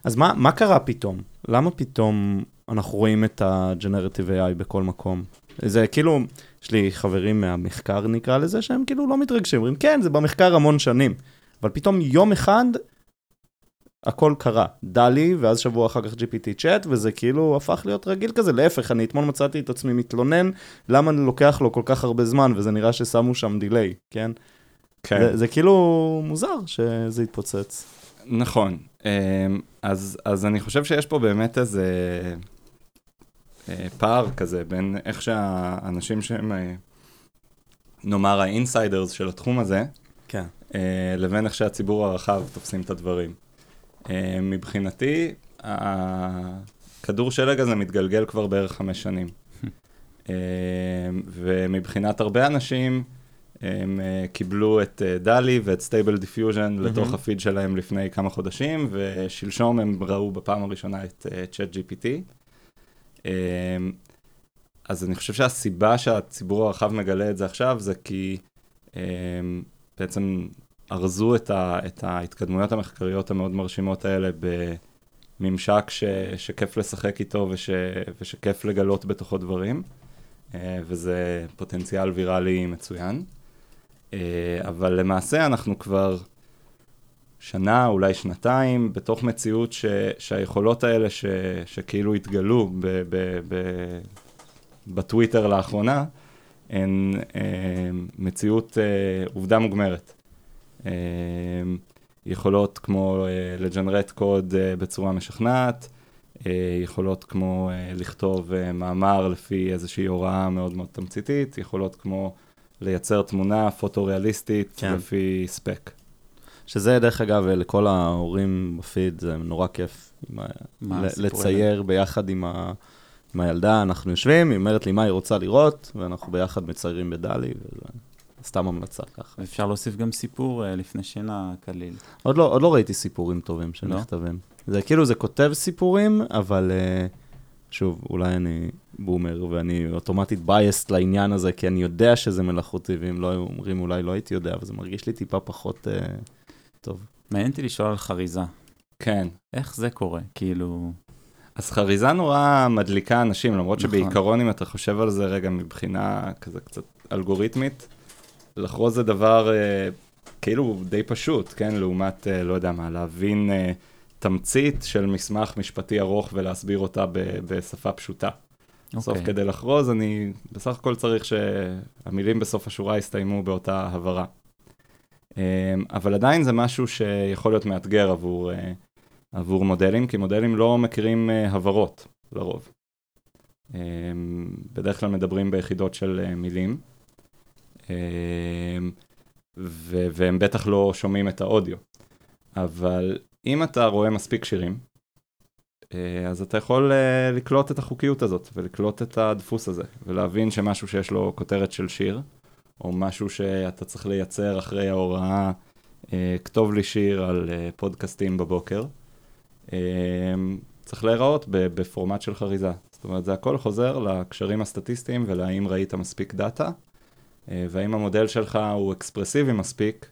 אז מה, מה קרה פתאום? למה פתאום אנחנו רואים את ה-Generative AI בכל מקום? זה כאילו, יש לי חברים מהמחקר נקרא לזה, שהם כאילו לא מתרגשים, אומרים, כן, זה במחקר המון שנים. אבל פתאום יום אחד, הכל קרה. דלי, ואז שבוע אחר כך GPT צ'אט, וזה כאילו הפך להיות רגיל כזה. להפך, אני אתמול מצאתי את עצמי מתלונן, למה לוקח לו כל כך הרבה זמן, וזה נראה ששמו שם דיליי, כן? כן. זה, זה כאילו מוזר שזה התפוצץ. נכון. אמ, אז, אז אני חושב שיש פה באמת איזה... אה, פער כזה בין איך שהאנשים שהם, אה, נאמר, ה insiders של התחום הזה, כן. אה, לבין איך שהציבור הרחב תופסים את הדברים. מבחינתי, הכדור שלג הזה מתגלגל כבר בערך חמש שנים. ומבחינת הרבה אנשים, הם קיבלו את DALL-E ואת Stable Diffusion לתוך הפיד שלהם לפני כמה חודשים, ושלשום הם ראו בפעם הראשונה את ChatGPT. אמ, אז אני חושב שהסיבה שהציבור הרחב מגלה את זה עכשיו זה כי אמ, בעצם ארזו את, ה, את ההתקדמויות המחקריות המאוד מרשימות האלה בממשק ש, שכיף לשחק איתו וש, ושכיף לגלות בתוכו דברים. אה, וזה פוטנציאל ויראלי מצוין. אה, אבל למעשה אנחנו כבר שנה, אולי שנתיים, בתוך מציאות ש, שהיכולות האלה ש, שכאילו התגלו ב, ב, ב, בטוויטר לאחרונה, הן אה, מציאות אה, עובדה מוגמרת. אה, יכולות כמו אה, לג'נרט קוד אה, בצורה משכנעת, אה, יכולות כמו אה, לכתוב אה, מאמר לפי איזושהי הוראה מאוד מאוד תמציתית, יכולות כמו לייצר תמונה פוטו-ריאליסטית כן. לפי ספק. שזה, דרך אגב, לכל ההורים בפיד, זה נורא כיף. עם ה... לצייר ביחד עם, ה... עם הילדה, אנחנו יושבים, היא אומרת לי מה היא רוצה לראות, ואנחנו ביחד מציירים בדלי, וזה סתם המלצה ככה. אפשר להוסיף גם סיפור אה, לפני שינה קליל. עוד לא, עוד לא ראיתי סיפורים טובים שנכתבים. זה כאילו, זה כותב סיפורים, אבל אה, שוב, אולי אני בומר, ואני אוטומטית בייסט לעניין הזה, כי אני יודע שזה מלאכותי, ואם לא היו אומרים, אולי לא הייתי יודע, אבל זה מרגיש לי טיפה פחות אה, טוב. מעניין אותי לשאול על חריזה. כן. איך זה קורה? כאילו... אז חריזה נורא מדליקה אנשים, למרות נכון. שבעיקרון, אם אתה חושב על זה רגע מבחינה כזה קצת אלגוריתמית, לחרוז זה דבר אה, כאילו די פשוט, כן? לעומת, אה, לא יודע מה, להבין אה, תמצית של מסמך משפטי ארוך ולהסביר אותה ב- בשפה פשוטה. בסוף אוקיי. כדי לחרוז, אני בסך הכל צריך שהמילים בסוף השורה יסתיימו באותה הבהרה. אה, אבל עדיין זה משהו שיכול להיות מאתגר עבור, אה, עבור מודלים, כי מודלים לא מכירים אה, הבהרות לרוב. אה, בדרך כלל מדברים ביחידות של אה, מילים, ו- והם בטח לא שומעים את האודיו. אבל אם אתה רואה מספיק שירים, אז אתה יכול לקלוט את החוקיות הזאת ולקלוט את הדפוס הזה ולהבין שמשהו שיש לו כותרת של שיר, או משהו שאתה צריך לייצר אחרי ההוראה, אה, כתוב לי שיר על אה, פודקאסטים בבוקר, אה, צריך להיראות ב- בפורמט של חריזה. זאת אומרת, זה הכל חוזר לקשרים הסטטיסטיים ולהאם ראית מספיק דאטה, אה, והאם המודל שלך הוא אקספרסיבי מספיק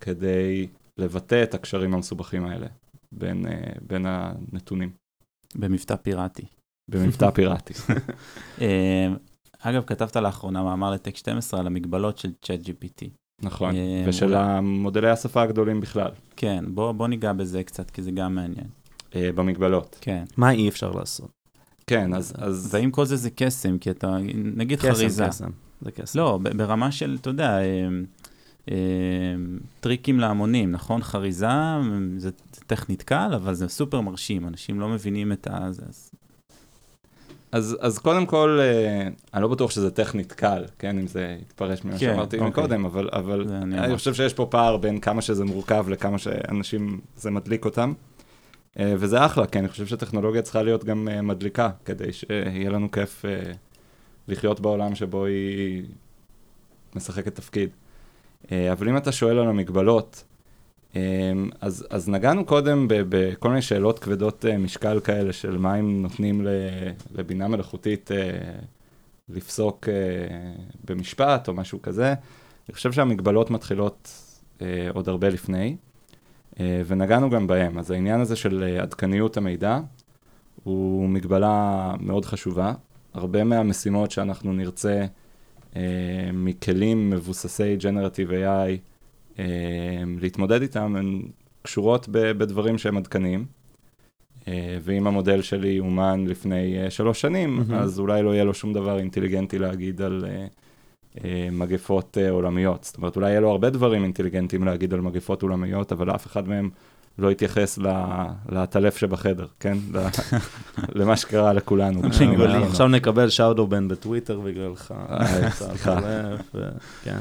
כדי לבטא את הקשרים המסובכים האלה בין, אה, בין הנתונים. במבטא פיראטי. במבטא פיראטי. אה, אגב, כתבת לאחרונה מאמר לטק 12 על המגבלות של צ'אט GPT. נכון, אה, ושל המודלי השפה הגדולים בכלל, כן, בוא, בוא ניגע בזה קצת, כי זה גם מעניין. אה, במגבלות. כן. מה אי אפשר לעשות? כן, אז, אז והאם כל זה זה קסם? כי אתה, נגיד קסם, חריזה. קסם. זה קסם. לא, ב- ברמה של, אתה יודע, אה, אה, טריקים להמונים, נכון? חריזה אה, זה, זה טכנית קל, אבל זה סופר מרשים, אנשים לא מבינים את ה... אז, אז, קודם כל, אה, אני לא בטוח שזה טכנית קל, כן, אם זה יתפרש ממה כן, שאמרתי אוקיי. מקודם, אבל, אבל אני אני. חושב שיש פה פער בין כמה שזה מורכב לכמה שאנשים, זה מדליק אותם. אה, וזה אחלה, כי אני חושב שטכנולוגיה צריכה להיות גם אה, מדליקה, כדי שיהיה לנו כיף אה, לחיות בעולם שבו היא משחקת תפקיד. אה, אבל אם אתה שואל על המגבלות, אז, אז נגענו קודם בכל מיני שאלות כבדות אה, משקל כאלה של מה הם נותנים לבינה מלאכותית אה, לפסוק אה, במשפט או משהו כזה. אני חושב שהמגבלות מתחילות עוד הרבה לפני, ונגענו גם בהם. אז העניין הזה של עדכניות המידע הוא מגבלה מאוד חשובה. הרבה מהמשימות שאנחנו נרצה מכלים מבוססי Generative AI להתמודד איתם, הן קשורות בדברים שהם עדכניים. אה, ואם המודל שלי אומן לפני אה, שלוש שנים, מהמם. אז אולי לא יהיה לו שום דבר אינטליגנטי להגיד על אה, מגפות עולמיות. זאת אומרת, אולי יהיה לו הרבה דברים אינטליגנטיים להגיד על מגפות עולמיות, אבל אף אחד מהם לא יתייחס ל- לעטלף שבחדר, כן? למה שקרה לכולנו. עכשיו נקבל שאודו בן בטוויטר בגללך. סליחה. כן.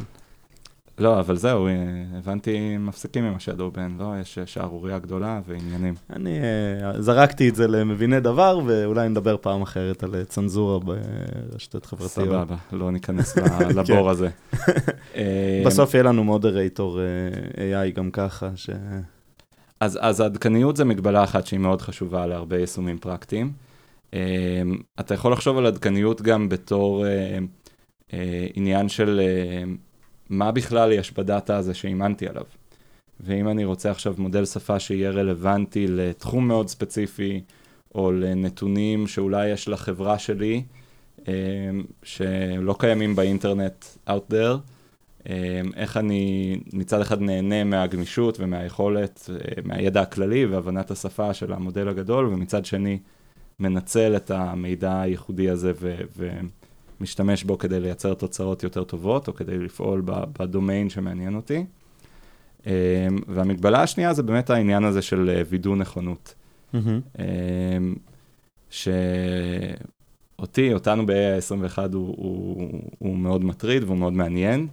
לא, אבל זהו, אה, הבנתי, מפסיקים עם השדו בן, לא? יש אה, שערורייה גדולה ועניינים. אני אה, זרקתי את זה למביני דבר, ואולי נדבר פעם אחרת על צנזורה ברשתות חברתיות. סבבה, לא ניכנס לבור הזה. אה, בסוף יהיה לנו מודרייטור AI גם ככה, ש... אז, אז העדכניות זה מגבלה אחת שהיא מאוד חשובה להרבה יישומים פרקטיים. אתה יכול לחשוב על עדכניות גם בתור עניין של מה בכלל יש בדאטה הזה שאימנתי עליו. ואם אני רוצה עכשיו מודל שפה שיהיה רלוונטי לתחום מאוד ספציפי, או לנתונים שאולי יש לחברה שלי, שלא קיימים באינטרנט out there. איך אני מצד אחד נהנה מהגמישות ומהיכולת, מהידע הכללי והבנת השפה של המודל הגדול, ומצד שני מנצל את המידע הייחודי הזה ו- ומשתמש בו כדי לייצר תוצאות יותר טובות, או כדי לפעול בדומיין שמעניין אותי. והמגבלה השנייה זה באמת העניין הזה של וידוא נכונות. Mm-hmm. שאותי, אותנו ב-21 הוא, הוא, הוא מאוד מטריד והוא מאוד מעניין.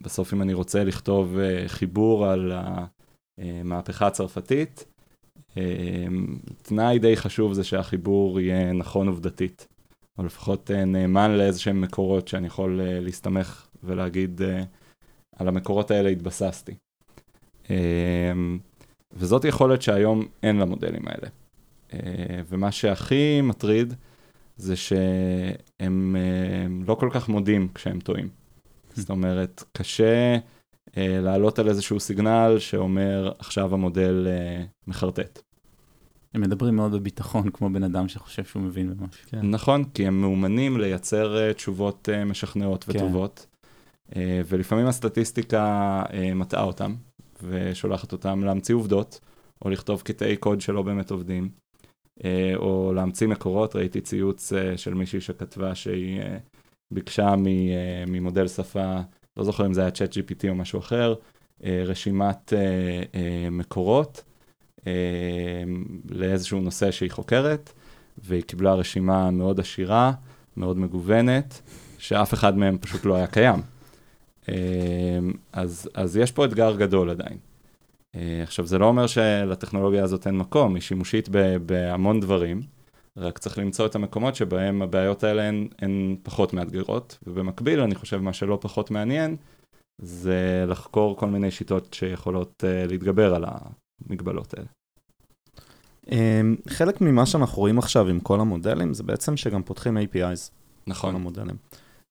בסוף אם אני רוצה לכתוב חיבור על המהפכה הצרפתית, תנאי די חשוב זה שהחיבור יהיה נכון עובדתית, או לפחות נאמן לאיזה שהם מקורות שאני יכול להסתמך ולהגיד, על המקורות האלה התבססתי. וזאת יכולת שהיום אין למודלים האלה. ומה שהכי מטריד זה שהם לא כל כך מודים כשהם טועים. זאת אומרת, קשה לעלות על איזשהו סיגנל שאומר, עכשיו המודל מחרטט. הם מדברים מאוד בביטחון, כמו בן אדם שחושב שהוא מבין במשהו. כן. נכון, כי הם מאומנים לייצר תשובות משכנעות כן. וטובות, ולפעמים הסטטיסטיקה מטעה אותם, ושולחת אותם להמציא עובדות, או לכתוב קטעי קוד שלא באמת עובדים, או להמציא מקורות, ראיתי ציוץ של מישהי שכתבה שהיא ביקשה ממודל שפה, לא זוכר אם זה היה צ'אט GPT או משהו אחר, רשימת מקורות לאיזשהו נושא שהיא חוקרת, והיא קיבלה רשימה מאוד עשירה, מאוד מגוונת, שאף אחד מהם פשוט לא היה קיים. אז, אז יש פה אתגר גדול עדיין. עכשיו, זה לא אומר שלטכנולוגיה הזאת אין מקום, היא שימושית בהמון דברים, רק צריך למצוא את המקומות שבהם הבעיות האלה הן, הן פחות מאתגרות, ובמקביל, אני חושב, מה שלא פחות מעניין, זה לחקור כל מיני שיטות שיכולות uh, להתגבר על המגבלות האלה. Um, חלק ממה שאנחנו רואים עכשיו עם כל המודלים, זה בעצם שגם פותחים APIs. נכון. כל המודלים.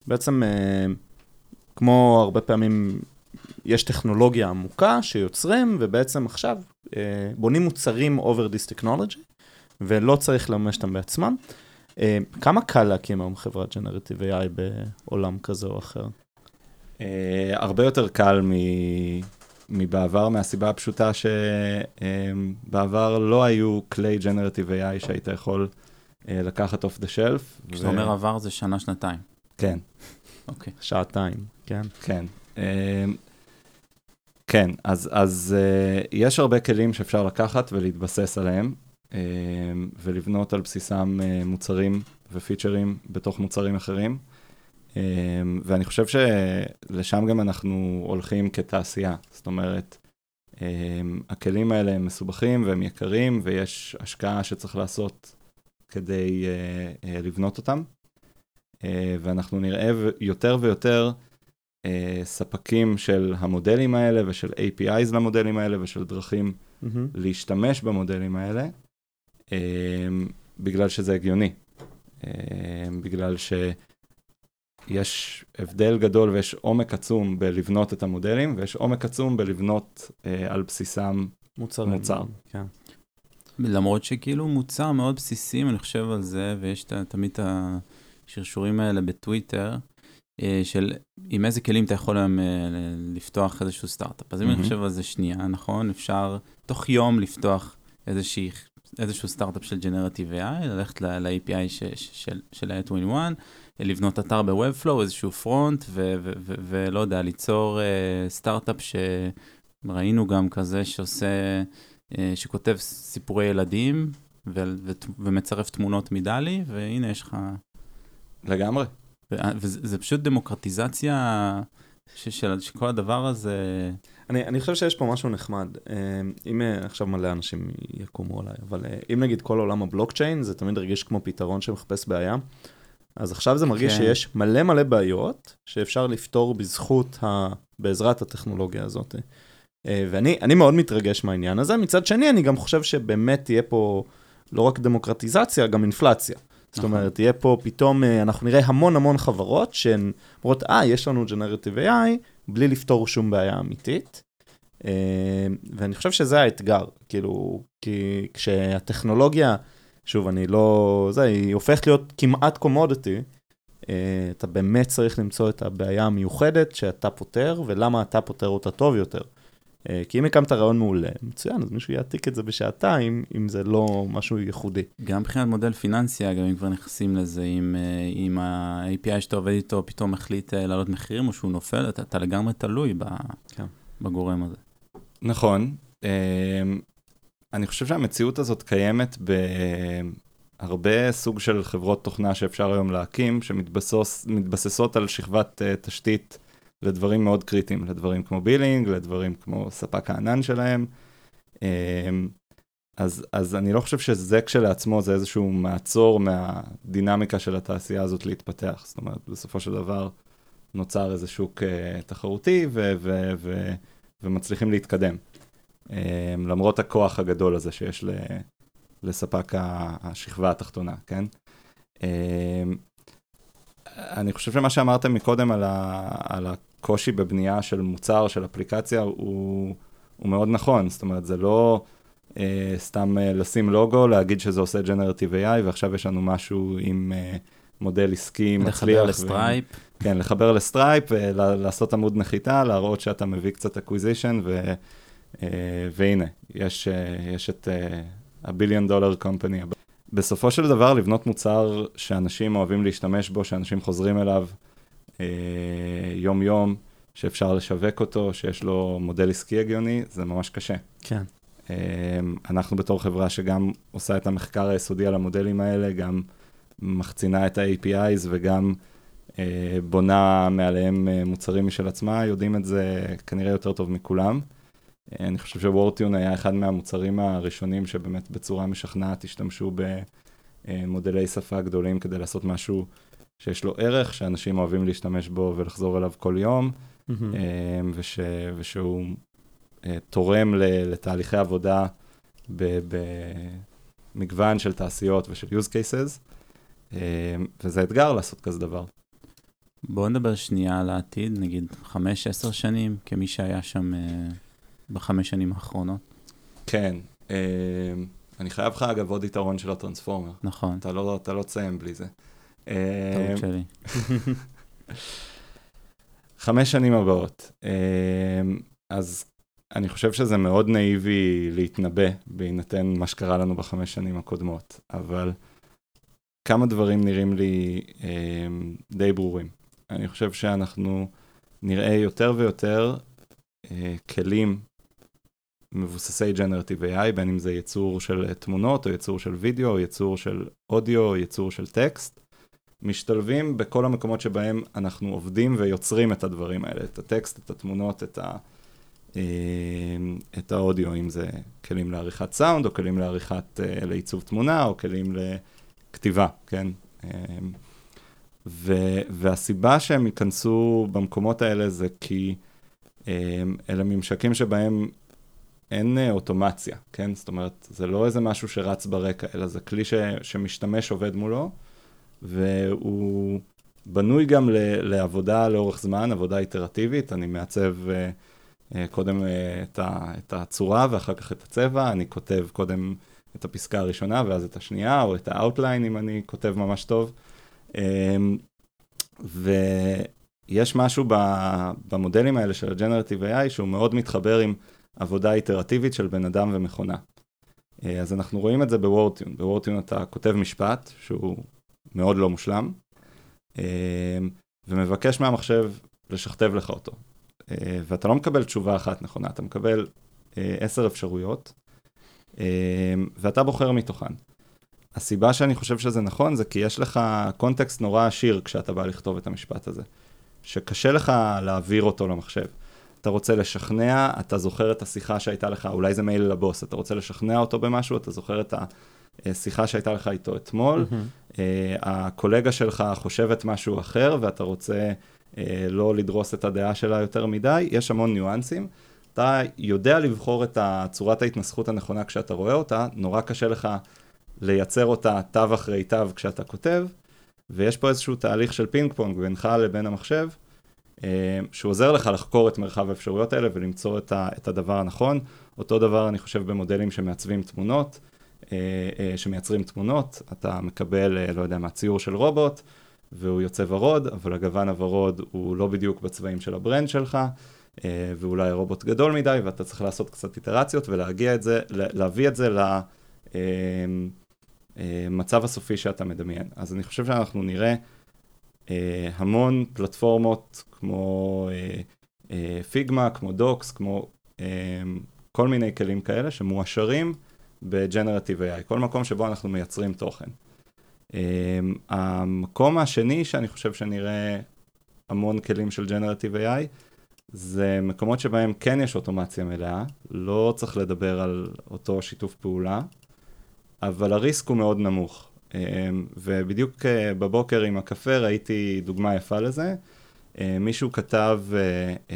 בעצם, uh, כמו הרבה פעמים, יש טכנולוגיה עמוקה שיוצרים, ובעצם עכשיו uh, בונים מוצרים over this technology. ולא צריך לממש אותם בעצמם. Uh, כמה קל להקים היום חברת ג'נרטיב AI בעולם כזה או אחר? הרבה יותר קל מ... מבעבר, מהסיבה הפשוטה שבעבר uh, לא היו כלי ג'נרטיב AI שהיית יכול uh, לקחת אוף דה שלף. כשאתה ו... אומר עבר זה שנה, שנתיים. כן. אוקיי. okay. שעתיים, כן. כן. Uh, כן, אז, אז uh, יש הרבה כלים שאפשר לקחת ולהתבסס עליהם. אמ, ולבנות על בסיסם אה, מוצרים ופיצ'רים בתוך מוצרים אחרים. אמ, ואני חושב שלשם גם אנחנו הולכים כתעשייה. זאת אומרת, אמ, הכלים האלה הם מסובכים והם יקרים, ויש השקעה שצריך לעשות כדי אה, אה, לבנות אותם. ואנחנו נראה יותר ויותר ספקים של המודלים האלה ושל APIs למודלים האלה ושל דרכים mm-hmm. להשתמש במודלים האלה. אמ, בגלל שזה הגיוני. בגלל שיש הבדל גדול ויש עומק עצום בלבנות את המודלים, ויש עומק עצום בלבנות אה, על בסיסם מוצר. מוצר. כן. למרות שכאילו מוצר מאוד בסיסי, אני חושב על זה, ויש תמיד את השרשורים האלה בטוויטר, אה, של עם איזה כלים אתה יכול היום אה, לפתוח איזשהו סטארט-אפ. אז אם mm-hmm. אני חושב על זה שנייה, נכון? אפשר תוך יום לפתוח איזושהי איזשהו סטארט-אפ של Generative AI, ללכת ל-API של, של AI21, לבנות אתר ב-Webflow, איזשהו front, ולא יודע, ליצור uh, סטארט-אפ שראינו גם כזה שעושה, uh, שכותב סיפורי ילדים, ומצרף תמונות מדלי, והנה יש לך... לגמרי. וזה פשוט דמוקרטיזציה של, כל הדבר הזה. אני, אני חושב שיש פה משהו נחמד. אה, אם אה, עכשיו מלא אנשים יקומו עליי, אבל אה, אם נגיד כל עולם הבלוקצ'יין, זה תמיד הרגיש כמו פתרון שמחפש בעיה. אז עכשיו זה מרגיש כן. שיש מלא מלא בעיות שאפשר לפתור בזכות, ה... בעזרת הטכנולוגיה הזאת. ואני מאוד מתרגש מהעניין הזה. מצד שני, אני גם חושב שבאמת תהיה פה לא רק דמוקרטיזציה, גם אינפלציה. זאת נכון. אומרת, תהיה פה פתאום, אנחנו נראה המון המון חברות שהן אומרות, אה, יש לנו Generative AI, בלי לפתור שום בעיה אמיתית. אה, ואני חושב שזה האתגר, כאילו, כי כשהטכנולוגיה שוב, אני לא... זה, היא הופכת להיות כמעט קומודיטי. אתה באמת צריך למצוא את הבעיה המיוחדת שאתה פותר, ולמה אתה פותר אותה טוב יותר. אה, כי אם הקמת רעיון מעולה, מצוין, אז מישהו יעתיק את זה בשעתיים, אם זה לא משהו ייחודי. גם מבחינת מודל פיננסי, אגב, אם כבר נכנסים לזה, אם, אה, אם ה-API שאתה עובד איתו פתאום מחליט אה, לעלות מחירים או שהוא נופל, אתה, אתה לגמרי תלוי ב, כן. בגורם הזה. נכון. אני חושב שהמציאות הזאת קיימת בהרבה סוג של חברות תוכנה שאפשר היום להקים, שמתבססות על שכבת תשתית. לדברים מאוד קריטיים, לדברים כמו בילינג, לדברים כמו ספק הענן שלהם. אמ, אז, אז אני לא חושב שזה כשלעצמו זה איזשהו מעצור מהדינמיקה של התעשייה הזאת להתפתח. זאת אומרת, בסופו של דבר נוצר איזה שוק uh, תחרותי ו- ו- ו- ומצליחים להתקדם. Um, למרות הכוח הגדול הזה שיש לספק השכבה התחתונה, כן? Um, אני חושב שמה שאמרתם מקודם על, ה- על הקושי בבנייה של מוצר, של אפליקציה, הוא, הוא מאוד נכון. זאת אומרת, זה לא אה, סתם אה, לשים לוגו, להגיד שזה עושה Generative AI, ועכשיו יש לנו משהו עם אה, מודל עסקי מצליח. לחבר ל Stripe. ו... כן, לחבר ל Stripe, לעשות עמוד נחיתה, להראות שאתה מביא קצת acquisition, ו... אה, והנה, יש, אה, יש את הביליון דולר קומפני הבא. בסופו של דבר, לבנות מוצר שאנשים אוהבים להשתמש בו, שאנשים חוזרים אליו, אה, יום-יום, שאפשר לשווק אותו, שיש לו מודל עסקי הגיוני, זה ממש קשה. כן. אנחנו בתור חברה שגם עושה את המחקר היסודי על המודלים האלה, גם מחצינה את ה-APIs וגם בונה מעליהם מוצרים משל עצמה, יודעים את זה כנראה יותר טוב מכולם. אני חושב שוורטיון היה אחד מהמוצרים הראשונים שבאמת בצורה משכנעת השתמשו במודלי שפה גדולים כדי לעשות משהו שיש לו ערך, שאנשים אוהבים להשתמש בו ולחזור אליו כל יום, mm-hmm. וש, ושהוא אה, תורם לתהליכי עבודה במגוון של תעשיות ושל use cases, אמ, וזה אתגר לעשות כזה דבר. בואו נדבר שנייה על העתיד, נגיד חמש, עשר שנים, כמי שהיה שם בחמש שנים האחרונות. כן, uh, אני חייב לך אגב עוד יתרון של הטרנספורמר. נכון. אתה לא, אתה לא תסיים בלי זה. טעות אה, שלי. חמש שנים הבאות. אה, אז אני חושב שזה מאוד נאיבי להתנבא בהינתן מה שקרה לנו בחמש שנים הקודמות, אבל כמה דברים נראים לי אה, די ברורים. אני חושב שאנחנו נראה יותר ויותר כלים מבוססי Generative AI, בין אם זה ייצור של תמונות, או ייצור של וידאו, או ייצור של אודיו, או ייצור של טקסט, משתלבים בכל המקומות שבהם אנחנו עובדים ויוצרים את הדברים האלה, את הטקסט, את התמונות, את, ה, אה, את האודיו, אם זה כלים לעריכת סאונד, או כלים לעריכת, אה, לעיצוב תמונה, או כלים לכתיבה, כן? אה, ו, והסיבה שהם ייכנסו במקומות האלה זה כי אלה ממשקים שבהם אין אוטומציה, כן? זאת אומרת, זה לא איזה משהו שרץ ברקע, אלא זה כלי ש, שמשתמש עובד מולו. והוא בנוי גם ל, לעבודה לאורך זמן, עבודה איטרטיבית, אני מעצב uh, uh, קודם uh, את, ה, את הצורה ואחר כך את הצבע, אני כותב קודם את הפסקה הראשונה ואז את השנייה, או את ה outline אם אני כותב ממש טוב. Um, ויש משהו ב, במודלים האלה של ה-Generative AI שהוא מאוד מתחבר עם עבודה איטרטיבית של בן אדם ומכונה. אז אנחנו רואים את זה ב Wordtune, ב Wordtune אתה כותב משפט שהוא מאוד לא מושלם, אה, ומבקש מהמחשב לשכתב לך אותו. אה, ואתה לא מקבל תשובה אחת נכונה, אתה מקבל אה, עשר אפשרויות, ואתה בוחר מתוכן. הסיבה שאני חושב שזה נכון זה כי יש לך קונטקסט נורא עשיר כשאתה בא לכתוב את המשפט הזה, שקשה לך להעביר אותו למחשב. אתה רוצה לשכנע, אתה זוכר את השיחה שהייתה לך, אולי זה מייל לבוס, אתה רוצה לשכנע אותו במשהו, אתה זוכר את השיחה שהייתה לך איתו אתמול, mm-hmm. הקולגה שלך חושבת משהו אחר ואתה רוצה uh, לא לדרוס את הדעה שלה יותר מדי, יש המון ניואנסים. אתה יודע לבחור את צורת ההתנסחות הנכונה כשאתה רואה אותה, נורא קשה לך לייצר אותה תו אחרי תו כשאתה כותב, ויש פה איזשהו תהליך של פינג פונג בינך לבין המחשב, שהוא עוזר לך לחקור את מרחב האפשרויות האלה ולמצוא את, ה, את הדבר הנכון. אותו דבר אני חושב במודלים שמעצבים תמונות. אה, אה, שמייצרים תמונות, אתה מקבל, אה, לא יודע מה, ציור של רובוט, והוא יוצא ורוד, אבל הגוון הוורוד הוא לא בדיוק בצבעים של ה brand שלך, אה, ואולי רובוט גדול מדי, ואתה צריך לעשות קצת איטרציות ולהגיע את זה, להביא את זה למצב הסופי שאתה מדמיין. אז אני חושב שאנחנו נראה אה, המון פלטפורמות כמו אה, אה, Figma, כמו Docs, כמו אה, כל מיני כלים כאלה שמועשרים ב-Generative AI, כל מקום שבו אנחנו מייצרים תוכן. Um, המקום השני שאני חושב שנראה המון כלים של Generative AI, זה מקומות שבהם כן יש אוטומציה מלאה, לא צריך לדבר על אותו שיתוף פעולה, אבל הריסק הוא מאוד נמוך. Um, ובדיוק uh, בבוקר עם הקפה ראיתי דוגמה יפה לזה. Uh, מישהו כתב uh, um,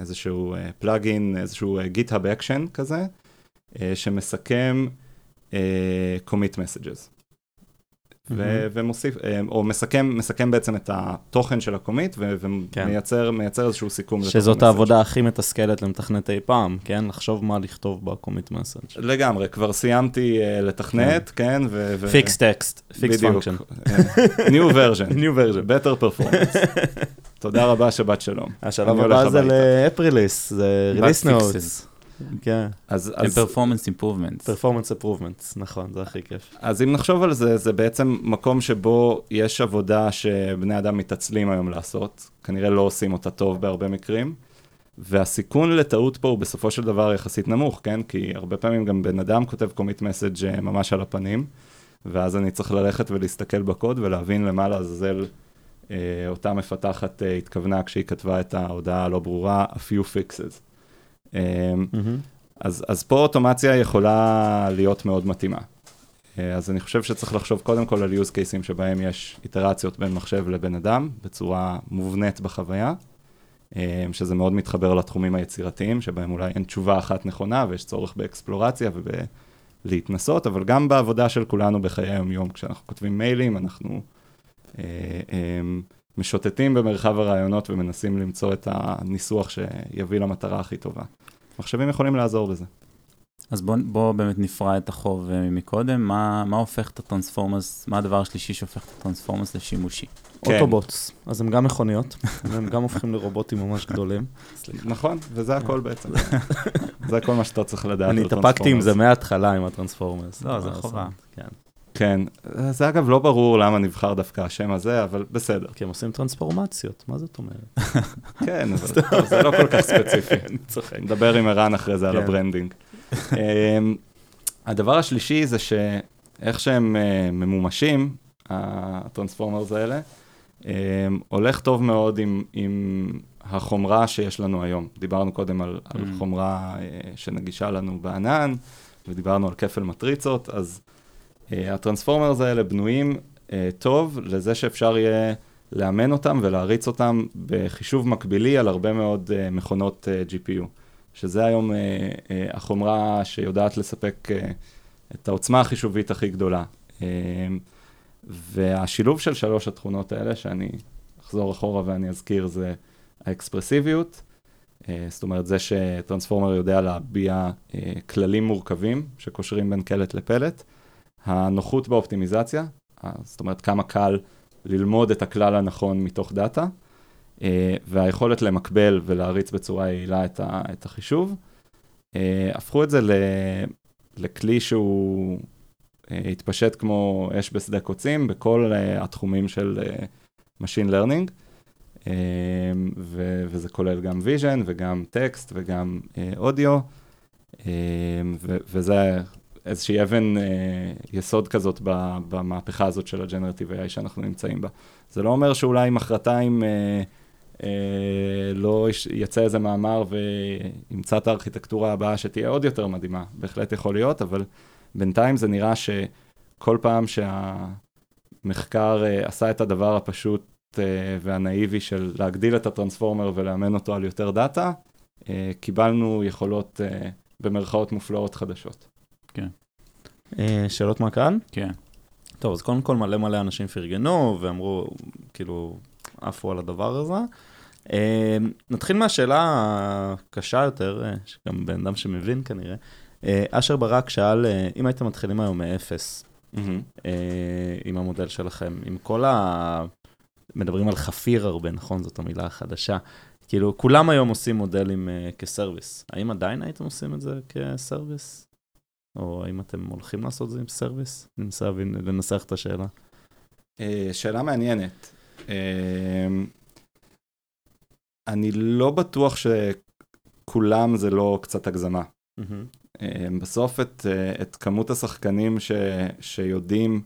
איזשהו פלאגין, איזשהו GitHub Action כזה, שמסכם commit messages. ו- ומוסיף, אה, או מסכם, מסכם בעצם את התוכן של ה commit, ו- ומייצר כן. איזשהו סיכום. שזאת העבודה הכי מתסכלת למתכנת אי פעם, כן? לחשוב מה לכתוב ב commit message. לגמרי, כבר סיימתי uh, לתכנת, כן? ו- fix text, fix function. New version. New version. better performance. תודה רבה, שבת שלום. השלב הבא זה ל app release, זה release notes. כן. אז... performance improvements. performance improvements, נכון, זה הכי כיף. אז אם נחשוב על זה, זה בעצם מקום שבו יש עבודה שבני אדם מתעצלים היום לעשות, כנראה לא עושים אותה טוב בהרבה מקרים, והסיכון לטעות פה הוא בסופו של דבר יחסית נמוך, כן? כי הרבה פעמים גם בן אדם כותב commit message אה, ממש על הפנים, ואז אני צריך ללכת ולהסתכל בקוד ולהבין למה לעזאזל אה, אותה מפתחת אה, התכוונה כשהיא כתבה את ההודעה הלא ברורה, a few fixes. Mm-hmm. אז, אז פה אוטומציה יכולה להיות מאוד מתאימה. אה, אז אני חושב שצריך לחשוב קודם כל על use cases שבהם יש איטרציות בין מחשב לבן אדם בצורה מובנית בחוויה, אה, שזה מאוד מתחבר לתחומים היצירתיים, שבהם אולי אין תשובה אחת נכונה ויש צורך באקספלורציה ובלהתנסות, אבל גם בעבודה של כולנו בחיי היום-יום, כשאנחנו כותבים מיילים, אנחנו אה, אה, משוטטים במרחב הרעיונות ומנסים למצוא את הניסוח שיביא למטרה הכי טובה. מחשבים יכולים לעזור בזה. אז בואו בוא באמת נפרע את החוב אה, מקודם, מה, מה הופך את הטרנספורמוס, מה הדבר השלישי שהופך את הטרנספורמוס לשימושי? כן. אוטובוטס, אז הם גם מכוניות, הם גם הופכים לרובוטים ממש גדולים. נכון, וזה הכל בעצם. זה כל מה שאתה צריך לדעת אני התאפקתי עם זה מההתחלה עם הטרנספורמוס. לא, זה חובה. כן. כן, זה אגב לא ברור למה נבחר דווקא השם הזה, אבל בסדר. כי הם עושים טרנספורמציות, מה זאת אומרת? כן, אבל זה לא כל כך ספציפי. נדבר עם ערן אחרי זה על כן. ה branding. אמ, הדבר השלישי זה שאיך שהם אה, ממומשים, ה transformers האלה, אמ, הולך טוב מאוד עם, עם החומרה שיש לנו היום. דיברנו קודם על, על mm. חומרה אה, שנגישה לנו בענן, ודיברנו על כפל מטריצות, אז הטרנספורמרס האלה בנויים טוב לזה שאפשר יהיה לאמן אותם ולהריץ אותם בחישוב מקבילי על הרבה מאוד מכונות GPU. שזה היום אה, אה, החומרה שיודעת לספק אה, את העוצמה החישובית הכי גדולה. אה, והשילוב של שלוש התכונות האלה, שאני אחזור אחורה ואני אזכיר, זה האקספרסיביות, אה, זאת אומרת, זה שטרנספורמר יודע להביע אה, כללים מורכבים שקושרים בין קלט לפלט, הנוחות באופטימיזציה, זאת אומרת, כמה קל ללמוד את הכלל הנכון מתוך דאטה, אה, והיכולת למקבל ולהריץ בצורה יעילה את, החישוב, אה, הפכו את זה לכלי שהוא אה, התפשט כמו אש בשדה קוצים בכל התחומים של Machine Learning, ו, וזה כולל גם vision וגם טקסט וגם אודיו, וזה איזושהי אבן יסוד כזאת במהפכה הזאת של ה-Generative AI שאנחנו נמצאים בה. זה לא אומר שאולי מחרתיים... אה, לא יצא איזה מאמר וימצא את הארכיטקטורה הבאה שתהיה עוד יותר מדהימה, בהחלט יכול להיות, אבל בינתיים זה נראה שכל פעם שהמחקר אה, עשה את הדבר הפשוט אה, והנאיבי של להגדיל את הטרנספורמר ולאמן אותו על יותר דאטה, קיבלנו יכולות במרכאות מופלאות חדשות. כן. שאלות מהקהל? כן. טוב, אז קודם כל מלא מלא אנשים פרגנו ואמרו, כאילו, עפו על הדבר הזה. Uh, נתחיל מהשאלה הקשה יותר, uh, שגם בן אדם שמבין כנראה. אה, אשר ברק שאל, אה, אם הייתם מתחילים היום מאפס. אה, עם המודל שלכם, עם כל ה... מדברים על חפיר הרבה, נכון? זאת המילה החדשה. כאילו, כולם היום עושים מודלים אה, כ service. האם עדיין הייתם עושים את זה כ service? או האם אתם הולכים לעשות את זה עם service? אני מנסה להבין, לנסח את השאלה. אה, שאלה מעניינת. אה, אני לא בטוח שכולם זה לא קצת הגזמה. אה, בסוף את, את כמות השחקנים ש, שיודעים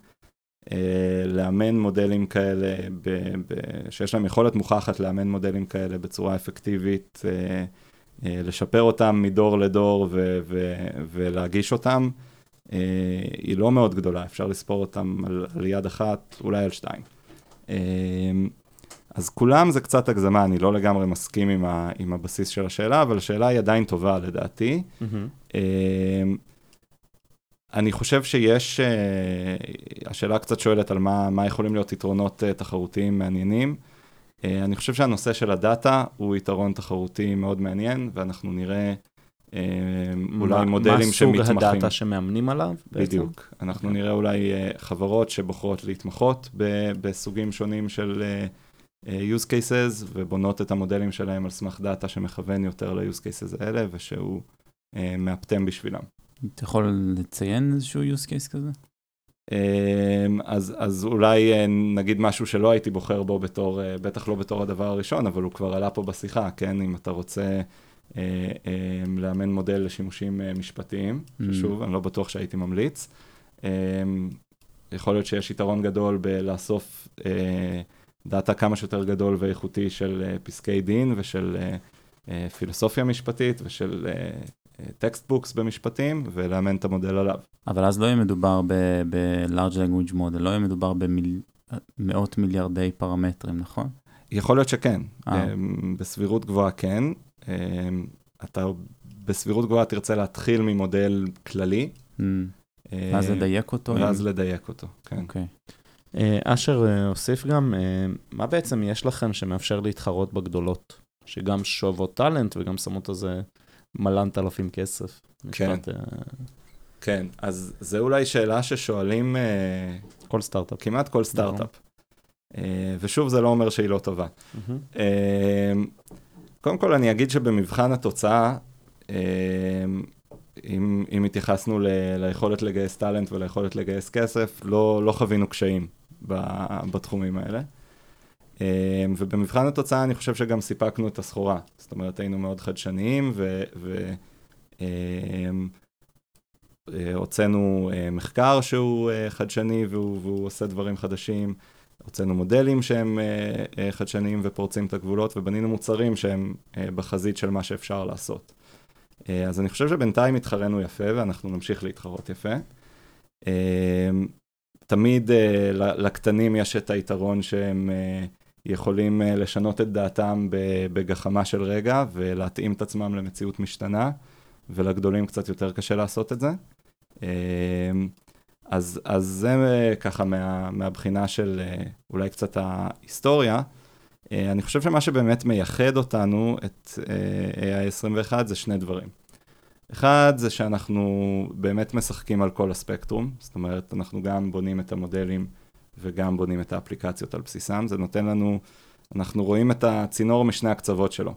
לאמן מודלים כאלה, ב, ב, שיש להם יכולת מוכחת לאמן מודלים כאלה בצורה אפקטיבית, לשפר אותם מדור לדור ו, ו, ולהגיש אותם, אה, היא לא מאוד גדולה, אפשר לספור אותם על, על יד אחת, אולי על שתיים. אה, אז כולם זה קצת הגזמה, אני לא לגמרי מסכים עם, ה, עם הבסיס של השאלה, אבל השאלה היא עדיין טובה לדעתי. אמ, אני חושב שיש, אה, השאלה קצת שואלת על מה, מה יכולים להיות יתרונות אה, תחרותיים מעניינים. אה, אני חושב שהנושא של הדאטה הוא יתרון תחרותי מאוד מעניין, ואנחנו נראה אה, אולי מודלים מה סוג שמתמחים. הדאטה שמאמנים עליו? בעצם? בדיוק. אנחנו אוקיי. נראה אולי אה, חברות שבוחרות להתמחות ב- בסוגים שונים של use cases, ובונות את המודלים שלהם על סמך דאטה שמכוון יותר ל-use cases האלה, ושהוא מאפטם בשבילם. אתה יכול לציין איזשהו use case כזה? אמ, אז, אז אולי אה, נגיד משהו שלא הייתי בוחר בו בתור, אה, בטח לא בתור הדבר הראשון, אבל הוא כבר עלה פה בשיחה, כן? אם אתה רוצה אה, אה, לאמן מודל לשימושים אה, משפטיים, Mm. ששוב, אני לא בטוח שהייתי ממליץ. אה, יכול להיות שיש יתרון גדול בלאסוף אה, דאטה כמה שיותר גדול ואיכותי של אה, פסקי דין ושל אה, אה, פילוסופיה משפטית ושל textbooks במשפטים, ולאמן את המודל עליו. אבל אז לא יהיה מדובר ב-large language model, לא יהיה מדובר במאות מיליארדי פרמטרים, נכון? יכול להיות שכן, אה. אמ, בסבירות גבוהה כן. אמ, אתה בסבירות גבוהה תרצה להתחיל ממודל כללי. Mm, ואז אה, לדייק אותו? ואז עם- לדייק אותו, כן. אוקיי. אה, אשר אה, הוסיף גם, אה, מה בעצם יש לכם שמאפשר להתחרות בגדולות? שגם שוות טאלנט וגם שמות על זה מלנת אלפים כסף. כן. משפט, אה, כן, אז זה אולי שאלה ששואלים אה, כל סטארט-אפ. כמעט כל סטארט-אפ. אה, ושוב, זה לא אומר שהיא לא טובה. מהמם. אה, קודם כל, אני אגיד שבמבחן התוצאה, אה, אם, אם התייחסנו ל, ליכולת לגייס טאלנט וליכולת לגייס כסף, לא, לא חווינו קשיים ב, בתחומים האלה. אה, ובמבחן התוצאה אני חושב שגם סיפקנו את הסחורה. זאת אומרת, היינו מאוד חדשניים ו... ו אה, אה, מחקר שהוא אה, חדשני והוא, והוא עושה דברים חדשים, הוצאנו מודלים שהם חדשניים ופורצים את הגבולות, ובנינו מוצרים שהם בחזית של מה שאפשר לעשות. אז אני חושב שבינתיים התחרנו יפה, ואנחנו נמשיך להתחרות יפה. אה, תמיד לקטנים יש את היתרון שהם יכולים אה, לשנות את דעתם בגחמה של רגע, ולהתאים את עצמם למציאות משתנה, ולגדולים קצת יותר קשה לעשות את זה. אה, אז, אז זה אה, ככה מה, מהבחינה של אולי קצת ההיסטוריה. אני חושב שמה שבאמת מייחד אותנו, את אה, AI 21, זה שני דברים. אחד, זה שאנחנו באמת משחקים על כל הספקטרום, זאת אומרת, אנחנו גם בונים את המודלים וגם בונים את האפליקציות על בסיסם. זה נותן לנו, אנחנו רואים את הצינור משני הקצוות שלו,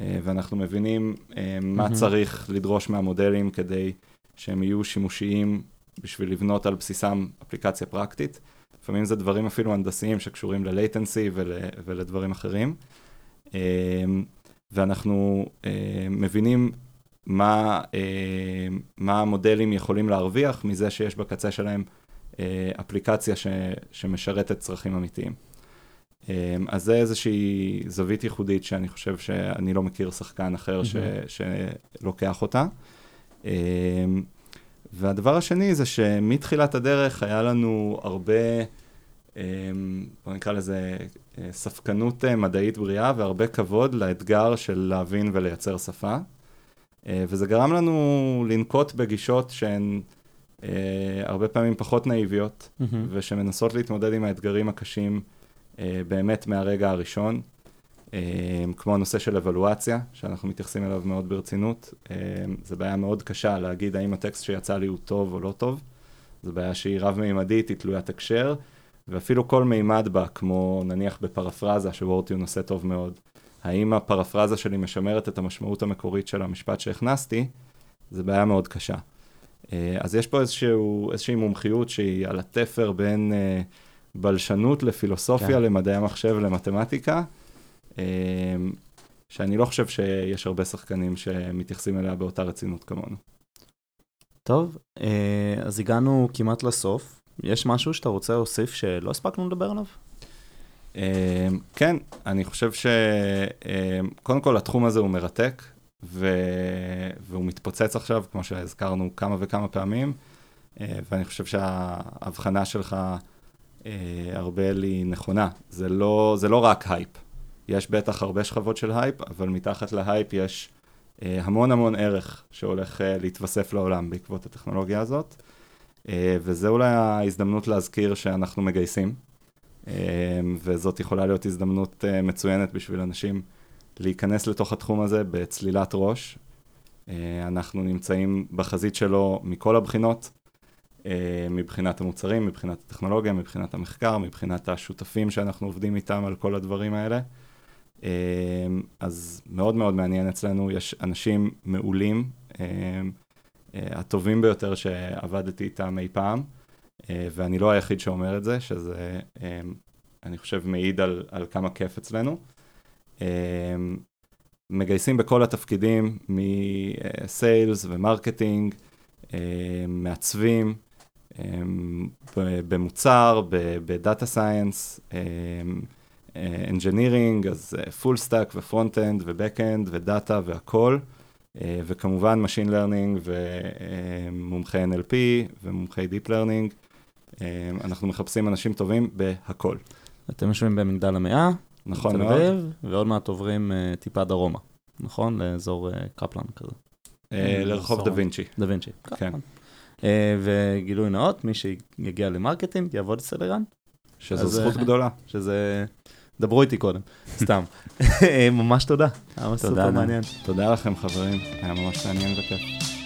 אה, ואנחנו מבינים אה, מה. צריך לדרוש מהמודלים כדי שהם יהיו שימושיים בשביל לבנות על בסיסם אפליקציה פרקטית. לפעמים זה דברים אפילו הנדסיים שקשורים ל-latency ול, ולדברים אחרים. אה, ואנחנו מבינים מה, מה המודלים יכולים להרוויח מזה שיש בקצה שלהם אפליקציה ש, שמשרתת צרכים אמיתיים. אה, אז זה איזושהי זווית ייחודית שאני חושב שאני לא מכיר שחקן אחר ש, שלוקח אותה. אה, והדבר השני זה שמתחילת הדרך היה לנו הרבה, אה, בוא נקרא לזה אה, ספקנות אה, מדעית בריאה והרבה כבוד לאתגר של להבין ולייצר שפה. אה, וזה גרם לנו לנקוט בגישות שהן אה, הרבה פעמים פחות נאיביות, מהמם. ושמנסות להתמודד עם האתגרים הקשים אה, באמת מהרגע הראשון. כמו הנושא של אבלואציה, שאנחנו מתייחסים אליו מאוד ברצינות. זו בעיה מאוד קשה להגיד האם הטקסט שיצא לי הוא טוב או לא טוב. זו בעיה שהיא רב-מימדית, היא תלוית הקשר, ואפילו כל מימד בה, כמו נניח בפרפרזה, שוורטיון עושה טוב מאוד. האם הפרפרזה שלי משמרת את המשמעות המקורית של המשפט שהכנסתי? זו בעיה מאוד קשה. אז יש פה איזשהו, איזושהי מומחיות שהיא על התפר בין בלשנות לפילוסופיה, כן. למדעי המחשב, למתמטיקה, שאני לא חושב שיש הרבה שחקנים שמתייחסים אליה באותה רצינות כמונו. טוב, אז הגענו כמעט לסוף. יש משהו שאתה רוצה להוסיף שלא הספקנו לדבר עליו? כן, אני חושב שקודם כל התחום הזה הוא מרתק, ו... והוא מתפוצץ עכשיו, כמו שהזכרנו כמה וכמה פעמים, ואני חושב שההבחנה שלך, ארבל, היא נכונה. זה לא, זה לא רק הייפ. יש בטח הרבה שכבות של הייפ, אבל מתחת להייפ יש המון המון ערך שהולך להתווסף לעולם בעקבות הטכנולוגיה הזאת. וזה אולי ההזדמנות להזכיר שאנחנו מגייסים, וזאת יכולה להיות הזדמנות מצוינת בשביל אנשים להיכנס לתוך התחום הזה בצלילת ראש. אנחנו נמצאים בחזית שלו מכל הבחינות, מבחינת המוצרים, מבחינת הטכנולוגיה, מבחינת המחקר, מבחינת השותפים שאנחנו עובדים איתם על כל הדברים האלה. אז מאוד מאוד מעניין אצלנו, יש אנשים מעולים, הטובים ביותר שעבדתי איתם אי פעם, ואני לא היחיד שאומר את זה, שזה, אני חושב, מעיד על, על כמה כיף אצלנו. מגייסים בכל התפקידים, מ sales ו marketing, מעצבים, במוצר, ב data science, engineering, אז full stack ו front-end ו back-end ו data והכל, וכמובן Machine Learning ומומחי NLP ומומחי Deep Learning, אנחנו מחפשים אנשים טובים בהכל. אתם יושבים במגדל המאה, נכון מאוד. ועוד מעט עוברים טיפה דרומה, נכון? לאזור קפלן כזה. לרחוב דה וינצ'י. דה וינצ'י. כן. וגילוי נאות, מי שיגיע ל marketing יעבוד אצל ערן. שזו זכות גדולה. שזה, דברו איתי קודם, סתם. ממש תודה, היה סופר מעניין. תודה לכם חברים, היה ממש מעניין וכיף.